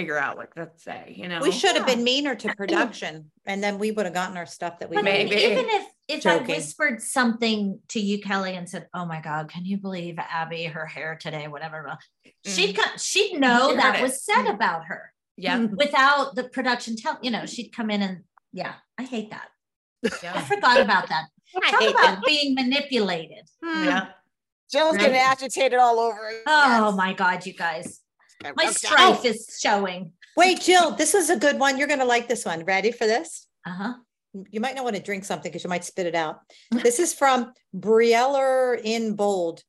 figure out what to say. You know, we should have Yeah. been meaner to production, and then we would have gotten our stuff that we But made. Maybe. even if if I whispered something to you, Kelly, and said, "Oh my God, can you believe Abby? Her hair today, whatever," she'd mm. come, she'd know She that it. was said about her yeah, without the production tell. You know, she'd come in and yeah, I hate that. I forgot about that. I Talk hate about that. being manipulated. Hmm. Hmm. yeah. Jill's getting Right. agitated all over. Oh my God, you guys, my my Oh. strife is showing. Wait, Jill, this is a good one. You're going to like this one. Ready for this? Uh huh. You might not want to drink something because you might spit it out. This is from Brieller in bold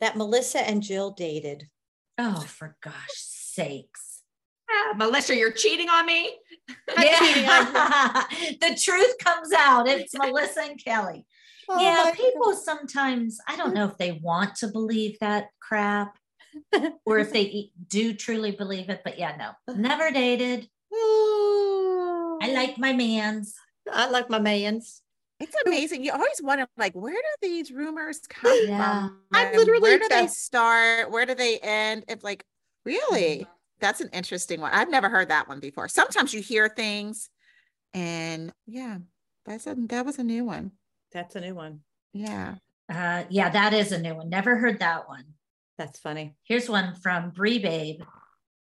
that Melissa and Jill dated. Oh, for gosh sakes. Ah, Melissa, you're cheating on me. cheating Yeah. the truth comes out. It's Melissa and Kelly. Oh yeah, my people sometimes, I don't know if they want to believe that crap or if they do truly believe it, but yeah, no, never dated. God. I like my mans. I like my mans. It's amazing. You always wonder, like, where do these rumors come Yeah. from? I'm literally Where do they start? Where do they end? If like, really, that's an interesting one. I've never heard that one before. Sometimes you hear things, and yeah, that's a that was a new one. That's a new one. Yeah. Uh, yeah, that is a new one. Never heard that one. That's funny. Here's one from Bree Babe,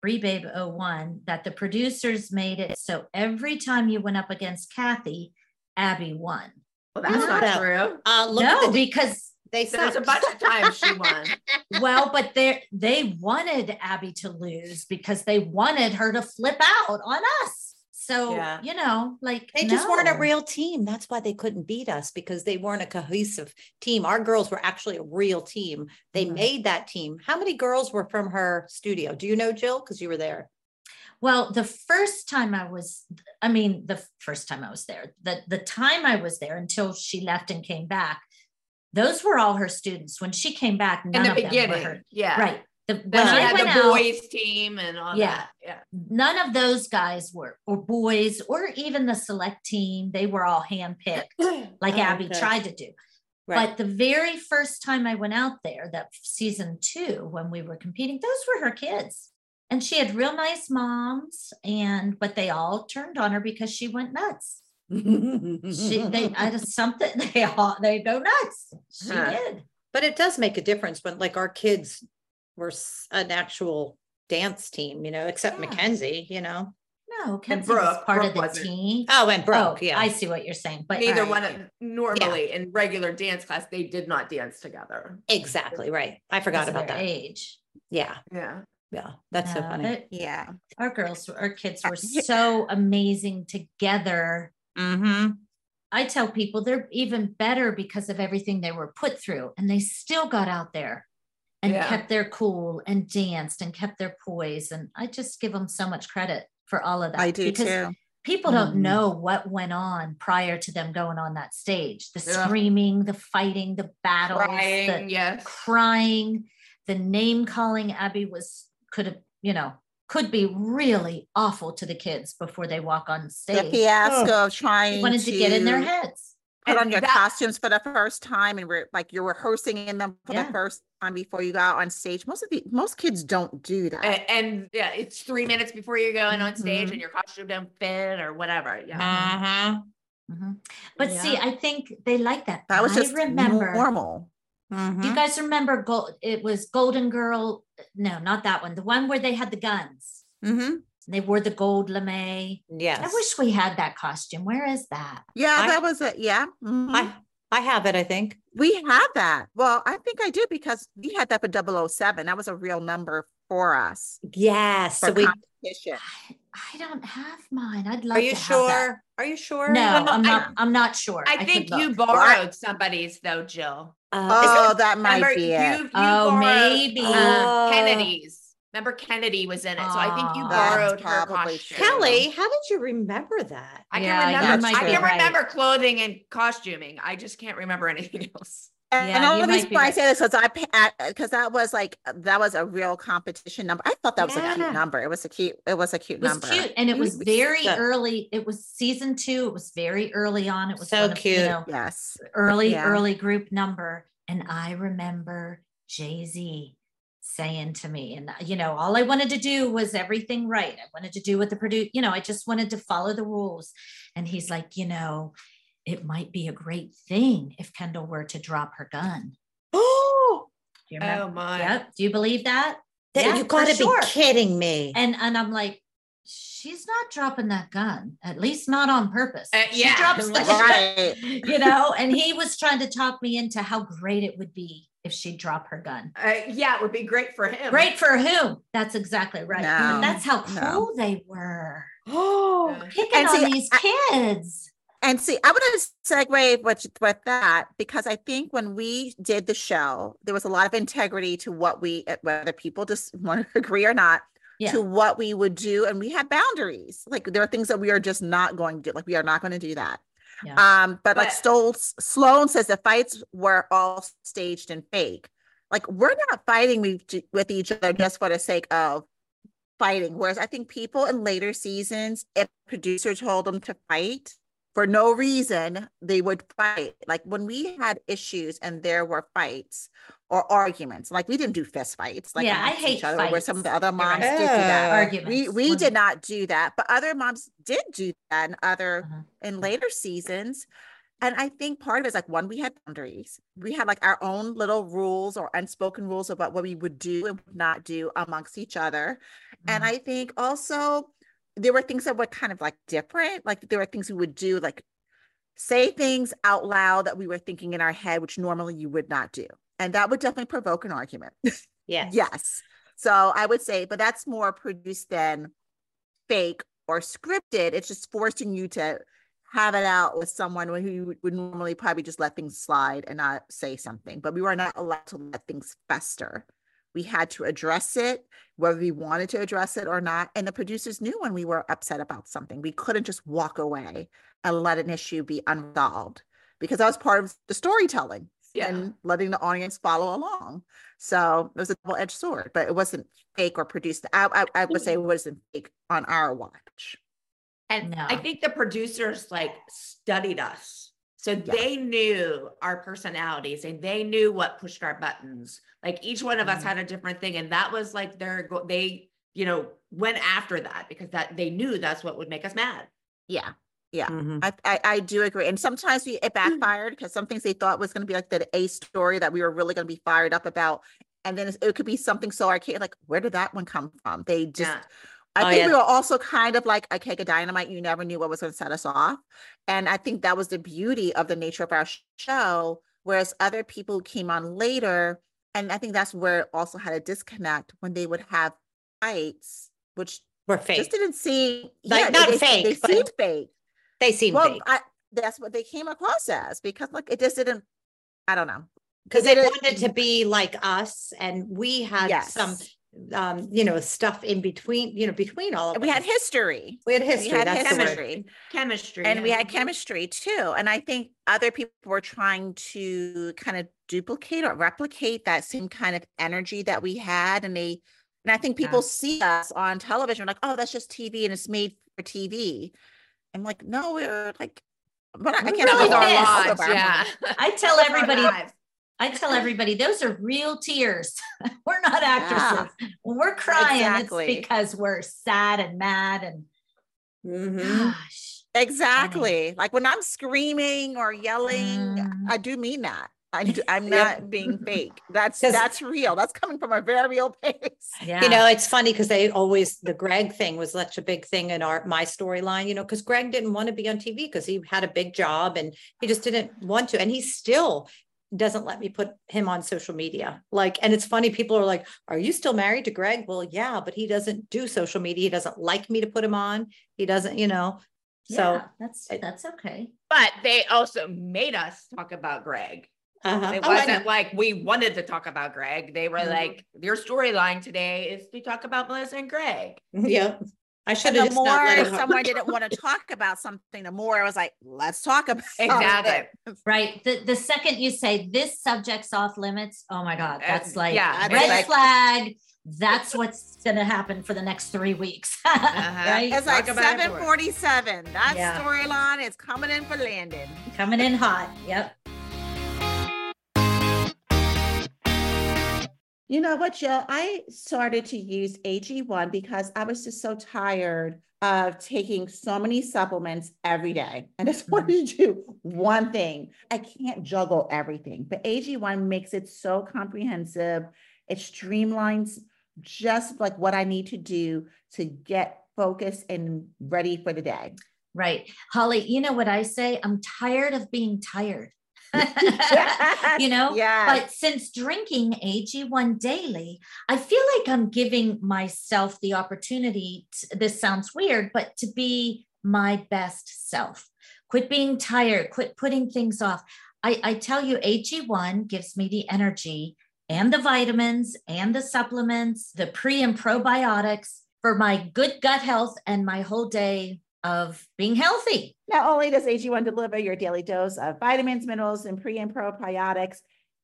Bree Babe 01, that the producers made it so every time you went up against Cathy, Abby won. Well, that's not No. true. Uh, look no, the, because they There's a bunch of times she won. well, but they they wanted Abby to lose because they wanted her to flip out on us. So Yeah. you know, like They just weren't a real team. That's why they couldn't beat us because they weren't a cohesive team. Our girls were actually a real team. They Mhm. made that team. How many girls were from her studio? Do you know, Jill? Because you were there. Well, the first time I was, I mean, the first time I was there, the the time I was there until she left and came back, those were all her students. When she came back, none In the of them were her. Yeah. Right. The, when Then she I had went the out, boys team and all Yeah. that. Yeah. none of those guys were, or boys, or even the select team. They were all handpicked, like Oh, Abby okay. tried to do. Right. But the very first time I went out there, that season two, when we were competing, those were her kids. And she had real nice moms, and but they all turned on her because she went nuts. She they I just something they all they go nuts. She Huh. did. but it does make a difference when like our kids were s- an actual dance team, you know, except Yeah. Mackenzie, you know. No, Kenzie was Brooke- part Brooke of the wasn't. team. Oh, and Oh, Brooke, yeah. I see what you're saying, but Neither right. one of normally in regular dance class, they did not dance together. exactly right. I forgot about that. age. Yeah, Yeah. yeah. That's so funny. but Yeah. Our girls, our kids were yeah. so amazing together. Mm-hmm. I tell people they're even better because of everything they were put through, and they still got out there and Yeah. kept their cool and danced and kept their poise. And I just give them so much credit for all of that. I do because too. People don't Mhm. know what went on prior to them going on that stage. The Yeah. screaming, the fighting, the battles, Crying, the yes. crying, the name calling. Abby was could have, you know, could be really awful to the kids before they walk on The stage. fiasco of They trying wanted to get in their heads. Put And on your that- costumes for the first time and we're like you're rehearsing in them for Yeah. the first time before you go out on stage. Most of the most kids don't do that. A- And, yeah, it's three minutes before you're going on stage Mhm. and your costume don't fit or whatever. Yeah. Uh-huh. Mhm. But see, I think they like that. that was I just remember. normal. Do Mhm. you guys remember gold? It was Golden Girl. No, not that one. The one where they had the guns. Mm-hmm. They wore the gold lame. Yes. I wish we had that costume. Where is that? Yeah, I- that was it. Yeah. mhm. I I have it, I think. we have that. Well, I think I do because we had that for 007. That was a real number for us Yes. for So we. I, I don't have mine. I'd love to. are you to have that. sure? Are you sure? No, Well, I'm I- not. I'm not sure. I could think you look. borrowed somebody's though, Jill. Uh, Oh, that might be you, it. you Oh, borrowed, maybe. uh. Kennedy's. Remember Kennedy was in it. So I think you. Borrowed her costume. true. Kelly, how did you remember that? I Yeah, can you remember. might I can right. remember clothing and costuming. I just can't remember anything else. And Yeah, the you only might reason be why I say this is I because that was like that was a real competition number. I thought that was a cute number. It was a cute. It was a cute It was number. cute, and it was very so- early. It was season two. It was very early on. It was So one of, you cute. know, Yes. early, Yeah. early group number. And I remember Jay Z saying to me, and you know, all I wanted to do was everything right. I wanted to do what the produce, you know, I just wanted to follow the rules. And he's like, you know, it might be a great thing if Kendall were to drop her gun. Oh, Do you? Oh my. Yep. Do you believe that? that, Yeah, you got to sure. be kidding me. And and I'm like, she's not dropping that gun, at least not on purpose. Uh, She drops the Right. you know, and he was trying to talk me into how great it would be if she'd drop her gun. Uh, yeah, it would be great for him. Great for whom? That's exactly right. No, that's how cool no. they were. Oh, Yeah. Picking And on see, these I- kids. And see, I want to segue with, with that because I think when we did the show, there was a lot of integrity to what we, uh, whether people just want to agree or not, Yeah. to what we would do. And we had boundaries. Like there are things that we are just not going to do. Like we are not going to do that. Yeah. Um, but like But- Stoll, Sloan says the fights were all staged and fake. Like we're not fighting with, with each other just for the sake of fighting. Whereas I think people in later seasons, if producer told them to fight for no reason, they would fight. Like when we had issues and there were fights or arguments, like we didn't do fist fights. Like Yeah, I hate each other, where some of the other moms right. did do that. Arguments. We we did not do that, but other moms did do that in other Uh-huh. in later seasons. And I think part of it is like one, we had boundaries. We had like our own little rules or unspoken rules about what we would do and would not do amongst each other. And Mhm. I think also there were things that were kind of like different. Like there were things we would do, like say things out loud that we were thinking in our head, which normally you would not do. And that would definitely provoke an argument. yes. Yes. So I would say, but that's more produced than fake or scripted. It's just forcing you to have it out with someone who you would- would normally probably just let things slide and not say something. But we were not allowed to let things fester. We had to address it, whether we wanted to address it or not. And the producers knew when we were upset about something. We couldn't just walk away and let an issue be unresolved because that was part of the storytelling Yeah. and letting the audience follow along. So it was a double edged sword, but it wasn't fake or produced. I, I, I would say it wasn't fake on our watch. And I think the producers like studied us. So they knew our personalities and they knew what pushed our buttons. Like each one of us Mhm. had a different thing. And that was like their, go- they, you know, went after that because that they knew that's what would make us mad. Yeah. Yeah. Mhm. I, I, I do agree. And sometimes we, it backfired because some things they thought was going to be like the A story that we were really going to be fired up about and then it could be something so archaic, like where did that one come from? They just, Yeah. I Oh, think yeah. we were also kind of like a cake of dynamite. You never knew what was going to set us off, and I think that was the beauty of the nature of our show. Whereas other people came on later, and I think that's where it also had a disconnect when they would have fights, which We're just fake. didn't seem Like, yeah, not they, they fake, but- seemed fake. They seem Well. I, that's what they came across as because like it just didn't. I don't know Because they wanted to be like us and we had some, um, you know, stuff in between, you know, between all of we had history. We had history. we had that's history. Chemistry. and we had chemistry too and i think other people were trying to kind of duplicate or replicate that same kind of energy that we had and they and i think people see us on television like oh that's just tv and it's made for tv i'm like no we're like but I, I We're can't really talk our about pissed. all of lives, yeah. I tell everybody. I tell everybody, those are real tears. we're not actresses. When we're crying, Exactly. it's because we're sad and mad and Mhm. gosh. exactly like when i'm screaming or yelling Mm. i do mean that I do, i'm Yep. not being fake that's 'Cause- that's real that's coming from a very real place Yeah. You know, it's funny because they always the Greg thing was such a big thing in our my storyline, you know, because Greg didn't want to be on TV because he had a big job and he just didn't want to. And he still doesn't let me put him on social media. Like, and it's funny, people are like, Are you still married to Greg? Well, yeah, but he doesn't do social media. He doesn't like me to put him on. He doesn't, you know. So Yeah, that's that's okay. But they also made us talk about Greg. Uh-huh. It Oh, I know. wasn't like we wanted to talk about Greg. They were Mhm. like, your storyline today is to talk about Melissa and Greg. yeah. I should and have the just more not let someone didn't want to talk about something, the more I was like, let's talk about Exactly. it. Right. The the second you say this subject's off limits, oh my God, that's like yeah, red like- flag. That's what's gonna happen for the next three weeks. Right? It's like Talk about it seven more. forty-seven. That Yeah. storyline is coming in for Landon. Coming in hot. Yep. You know what, Jill? I started to use AG1 because I was just so tired of taking so many supplements every day. And I just mm-hmm. wanted to do one thing. I can't juggle everything, but AG1 makes it so comprehensive. It streamlines just like what I need to do to get focused and ready for the day. Right. Holly, you know what I say? I'm tired of being tired. you know? Yeah. But since drinking AG1 daily, I feel like I'm giving myself the opportunity. To, this sounds weird, but to be my best self. Quit being tired, quit putting things off. I, I tell you, AG1 gives me the energy and the vitamins and the supplements, the pre and probiotics for my good gut health and my whole day of being healthy. Not only does AG1 deliver your daily dose of vitamins, minerals, and pre and probiotics,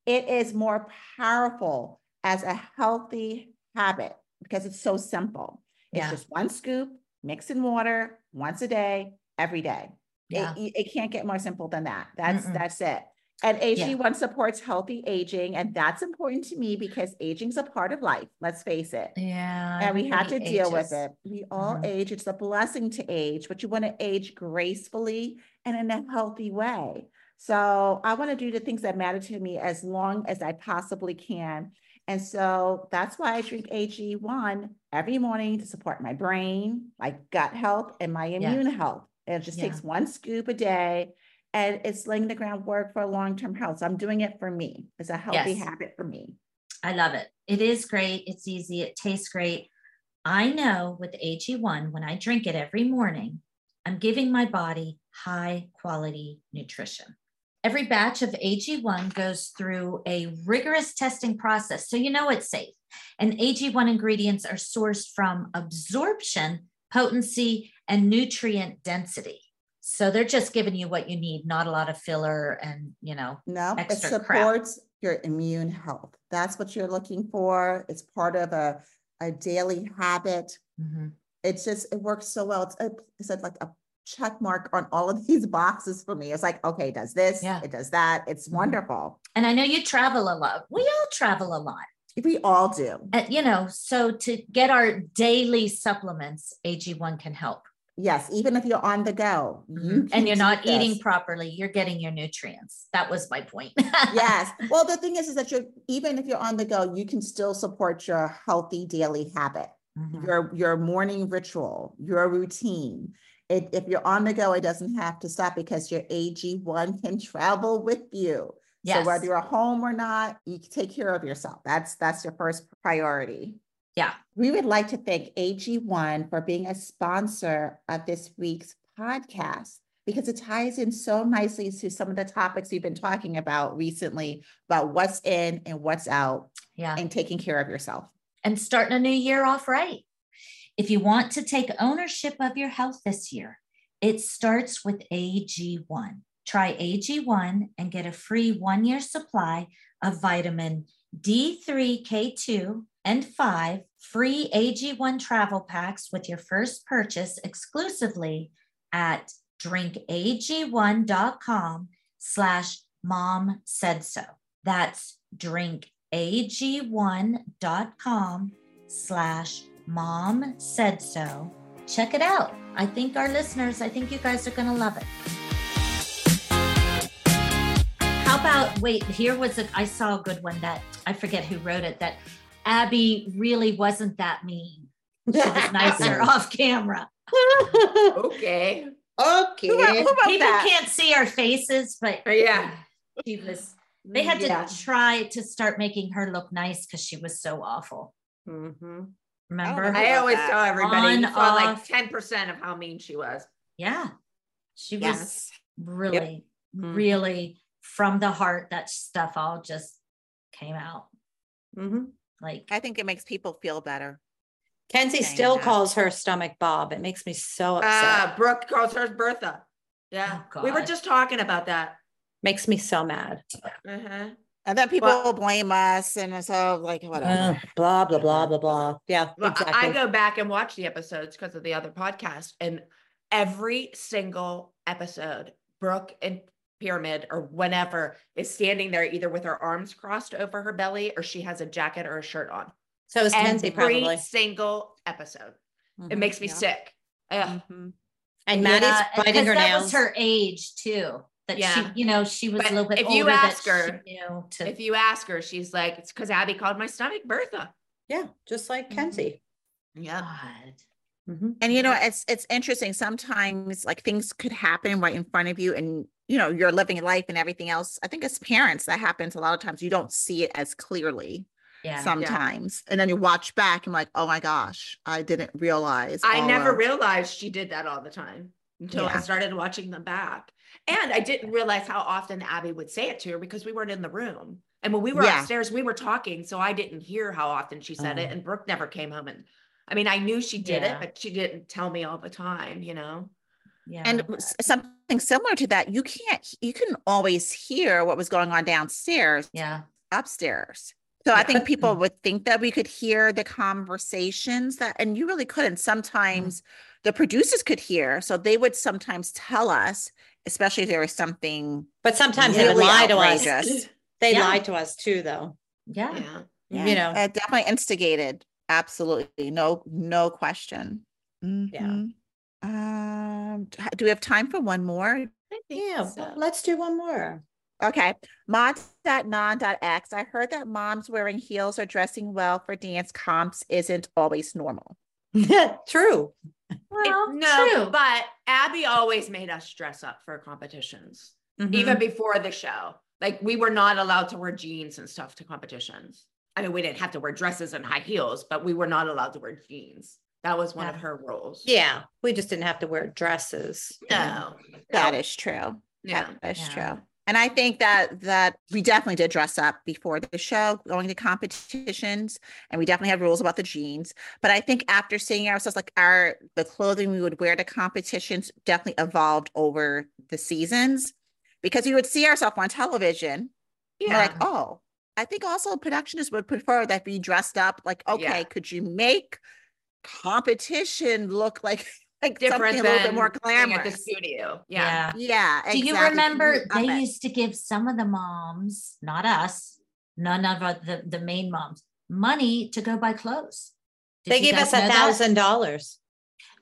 it is more powerful as a healthy habit because it's so simple. It's Yeah. just one scoop, mix in water once a day, every day. Yeah. It, it can't get more simple than that. That's Mm-mm. that's it. And AG1 supports healthy aging, and that's important to me because aging's a part of life. Let's face it. Yeah. And we have to everybody deal with it. We all Mhm. age. It's a blessing to age, but you want to age gracefully and in a healthy way. So I want to do the things that matter to me as long as I possibly can. And so that's why I drink AG1 every morning to support my brain, my gut health, and my Yeah. immune health. And it just Yeah. takes one scoop a day. And it's laying the groundwork for long-term health. So I'm doing it for me. It's a healthy Yes. habit for me. I love it. It is great. It's easy. It tastes great. I know with AG1, when I drink it every morning, I'm giving my body high quality nutrition. Every batch of AG1 goes through a rigorous testing process. So you know it's safe. And AG1 ingredients are sourced from absorption, potency, and nutrient density. So they're just giving you what you need, not a lot of filler and, you know, No, it extra crap. supports your immune health. That's what you're looking for. It's part of a, a daily habit. mhm. It's just, it works so well. It's, a, it's like a check mark on all of these boxes for me. It's like, okay, it does this, Yeah. it does that. It's Mhm. wonderful. and I know you travel a lot. We all travel a lot. We all do. Uh, you know, so to get our daily supplements, AG1 can help. Yes, even if you're on the go, you Mhm. and you're not eating this. properly, you're getting your nutrients. That was my point. Yes. Well, the thing is, is that you're even if you're on the go, you can still support your healthy daily habit, Mhm. your your morning ritual, your routine. It, if you're on the go, it doesn't have to stop because your AG1 can travel with you. So whether you're home or not, you can take care of yourself. That's that's your first priority. Yeah. We would like to thank AG1 for being a sponsor of this week's podcast because it ties in so nicely to some of the topics we've been talking about recently about what's in and what's out Yeah. and taking care of yourself. and starting a new year off right. If you want to take ownership of your health this year, it starts with AG1. Try AG1 and get a free one year supply of vitamin D3, K2, and 5 free AG1 travel packs with your first purchase exclusively at drinkag1.com slash mom said so. That's drinkag1.com slash mom said so. Check it out. I think our listeners, I think you guys are going to love it. How about, wait, here was a, I saw a good one that I forget who wrote it that Abby really wasn't that mean. She was nicer off camera. Okay. Who wrote- Okay. who wrote People that? can't see our faces, but Uh, Yeah. she was, they had to try to start making her look nice because she was so awful. Mhm. Remember? know. I always that. tell everybody On, you saw like 10% of how mean she was. yeah. She was Yes. really, Mhm. really from the heart, that stuff all just came out. Mhm. Like, I think it makes people feel better. Kenzie Saying still that. calls her stomach Bob. It makes me so upset. Uh, Brooke calls hers Bertha. Yeah. Oh, we were just talking about that. makes me so mad. Uh-huh. And then people Well- will blame us and it's all like whatever. Uh, blah blah blah blah blah. Yeah, Well, I- exactly. I go back and watch the episodes because of the other podcast, and every single episode, Brooke and Pyramid or whenever is standing there either with her arms crossed over her belly or she has a jacket or a shirt on. so is Kenzie Every probably. single episode. It Mhm. makes me Yeah. sick. Ugh. Mhm. And Maddie's yeah, biting her that nails. was her age too. That Yeah. she, you know, she was But a little bit if you older ask her, to If you ask her, she's like, it's because Abby called my stomach Bertha. yeah, just like Kenzie. Yeah. God. Mhm. And you know, it's it's interesting. Sometimes like things could happen right in front of you and you know, you're living life and everything else. I think as parents, that happens a lot of times. You don't see it as clearly Yeah. sometimes. And then you watch back and like, oh my gosh, I didn't realize. I never of- realized she did that all the time until I started watching them back. And I didn't realize how often Abby would say it to her because we weren't in the room. And when we were Yeah. upstairs, we were talking. So I didn't hear how often she said it. Oh. And Brooke never came home. And I mean, I knew she did Yeah. it, but she didn't tell me all the time, you know? Yeah. And something similar to that, you can't, you couldn't always hear what was going on downstairs, yeah. upstairs. So I think people mm-hmm. would think that we could hear the conversations that, and you really couldn't. Mm-hmm. Sometimes the producers could hear, so they would sometimes tell us, especially if there was something But sometimes they would really lie to us. They Yeah. lied to us too, though. Yeah. Yeah. Yeah, You know. it definitely instigated. Absolutely, no, no question. Mhm. Um, do we have time for one more? I think Yeah, so. let's do one more. Okay. Mod.non.x. I heard that moms wearing heels or dressing well for dance comps isn't always normal. True. It- Well, no, true. but Abby always made us dress up for competitions, Mhm. even before the show. Like we were not allowed to wear jeans and stuff to competitions. I mean, we didn't have to wear dresses and high heels, but we were not allowed to wear jeans. That was one of her rules. Yeah, we just didn't have to wear dresses. No. That no, is true. Yeah. That is Yeah. true. And I think that that we definitely did dress up before the show, going to competitions, and we definitely had rules about the jeans. But I think after seeing ourselves, like our the clothing we would wear to competitions definitely evolved over the seasons because we would see ourselves on television. and we're Yeah. like, oh, I think also productions would prefer that we dressed up. Like, okay, Yeah. could you make competition look like like Different something a little bit more being at the studio. Yeah. Yeah. Do you remember Up they it. used to give some of the moms, not us, none of our- the, the main moms, money to go buy clothes? Did They gave us a thousand dollars.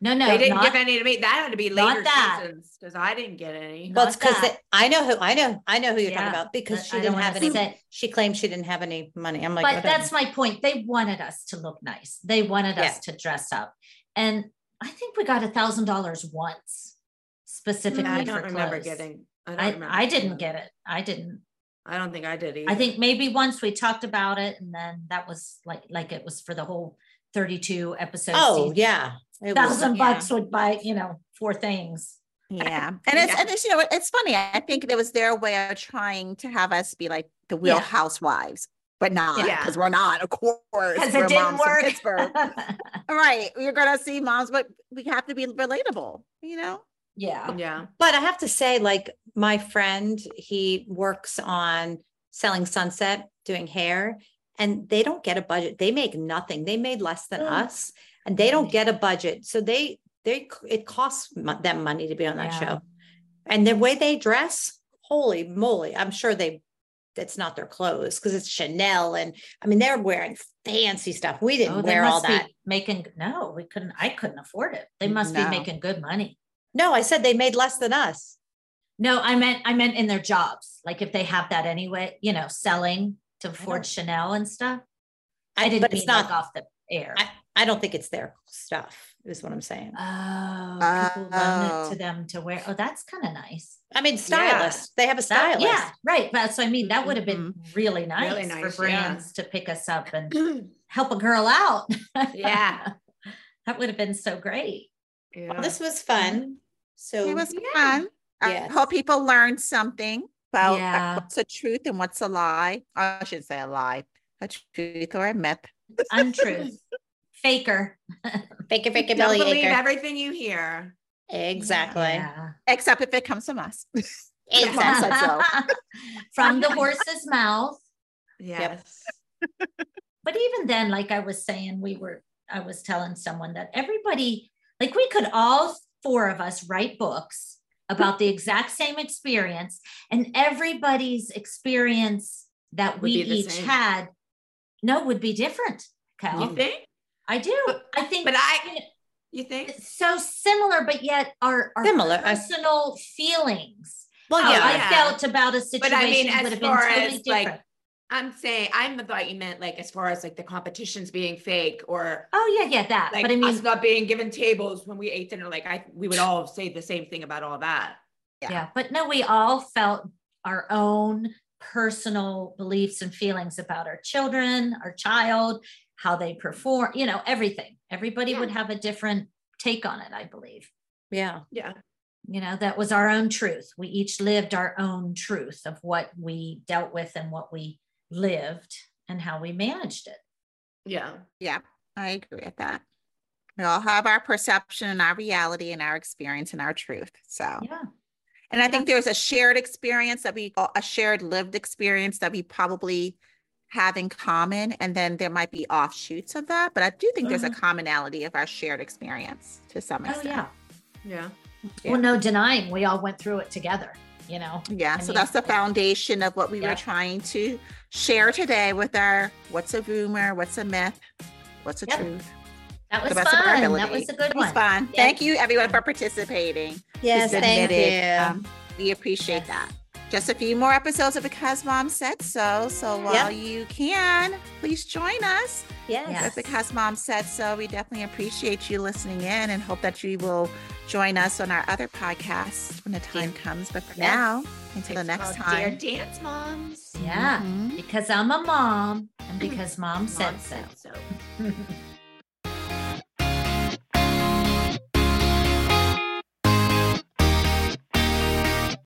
No, no, They didn't not- give any to me. That had to be not later seasons because I didn't get any. Well, it's because. I know who, I know, I know who you're Yeah, talking about because but she I didn't have any, say- she claimed she didn't have any money. I'm like. but whatever. that's my point. They wanted us to look nice. They wanted Yeah. us to dress up. And I think we got a thousand dollars once specifically Yeah, I don't remember clothes. getting. I, don't I, remember I didn't get it. I didn't. I don't think I did either. I think maybe once we talked about it and then that was like, like it was for the whole 32 episodes. Oh, yeah. It was- Thousand Yeah. bucks would buy, you know, four things. Yeah. And it's, Yeah. and it's, you know, it's funny. I think it was their way of trying to have us be like the real Yeah. housewives, but not Yeah. because we're not, of course. Because we're it didn't moms from work. Pittsburgh. right. You're going to see moms, but we have to be relatable, you know? yeah. Yeah. But I have to say, like my friend, he works on selling sunset, doing hair, and they don't get a budget. They make nothing. They made less than Mm. us, and they don't get a budget. So they they it costs them money to be on that Yeah. show. And the way they dress, holy moly! I'm sure they it's not their clothes because it's Chanel, and I mean they're wearing fancy stuff. We didn't Oh, wear all that. Making, no, we couldn't, I couldn't afford it. They must No. be making good money. No, I said they made less than us. No, I meant, I meant in their jobs, like if they have that anyway, you know, selling to afford Chanel and stuff. I I, didn't but mean it's not. like off the air. I, I don't think it's their stuff. Is what I'm saying. Oh, people loan it Oh. to them to wear. Oh, that's kind of nice. I mean, stylists. They have a That- stylist. yeah, right. That's what I mean. That would have been Mm-hmm. really nice, Really nice, for yeah. brands to pick us up and help a girl out. Yeah. that would have been so great. yeah. Well, this was fun. So It was yeah. fun. I Yes. hope people learned something about Yeah. what's a truth and what's a lie. I should say a lie, a truth or a myth. Untruth, faker. fake it, fake it, Don't believe Acre. everything you hear. Exactly. Yeah. Except if it comes from us. Exactly. So. From the horse's mouth. Yes. But even then, like I was saying, we were, I was telling someone that everybody, like we could all four of us write books about the exact same experience, and everybody's experience that Would we each same. had, no, would be different. Cal. You think? I do. But- I think But you I, know, you think? it's so similar, but yet our, our Similar, I- personal feelings. Well, yeah. I yeah. felt about a situation But I mean, would as have been far totally as like. I'm saying, I'm thought you meant like as far as like the competitions being fake or oh yeah, yeah, that. like but I mean, us not being given tables when we ate dinner. Like I, we would all say the same thing about all that. Yeah. yeah but no we all felt our own personal beliefs and feelings about our children our child how they perform you know everything everybody Yeah. would have a different take on it i believe Yeah. Yeah. you know that was our own truth we each lived our own truth of what we dealt with and what we lived and how we managed it Yeah. Yeah, I agree with that. We all have our perception and our reality and our experience and our truth. So, yeah and I think there's a shared experience that we, a shared lived experience that we probably have in common. And then there might be offshoots of that. But I do think there's a Mhm. commonality of our shared experience to some extent oh extent. yeah Yeah. well no denying we all went through it together you know Yeah, I so mean, that's the foundation of what we Yeah. were trying to share today with our what's a rumor, what's a myth, what's a Yep. truth. that was the best of our fun that was a good It was fun. Yeah. Thank you everyone for participating. Yes. Thank you. um, we appreciate Yes. that. Just a few more episodes of Because Mom Said So. So while you can, please join us yes. Yes. Because Mom Said So. We definitely appreciate you listening in and hope that you will join us on our other podcasts when the time comes. But for Yes. now, until the next called Dear time. Dance Moms. yeah Mhm. because i'm a mom and because mom said so said so.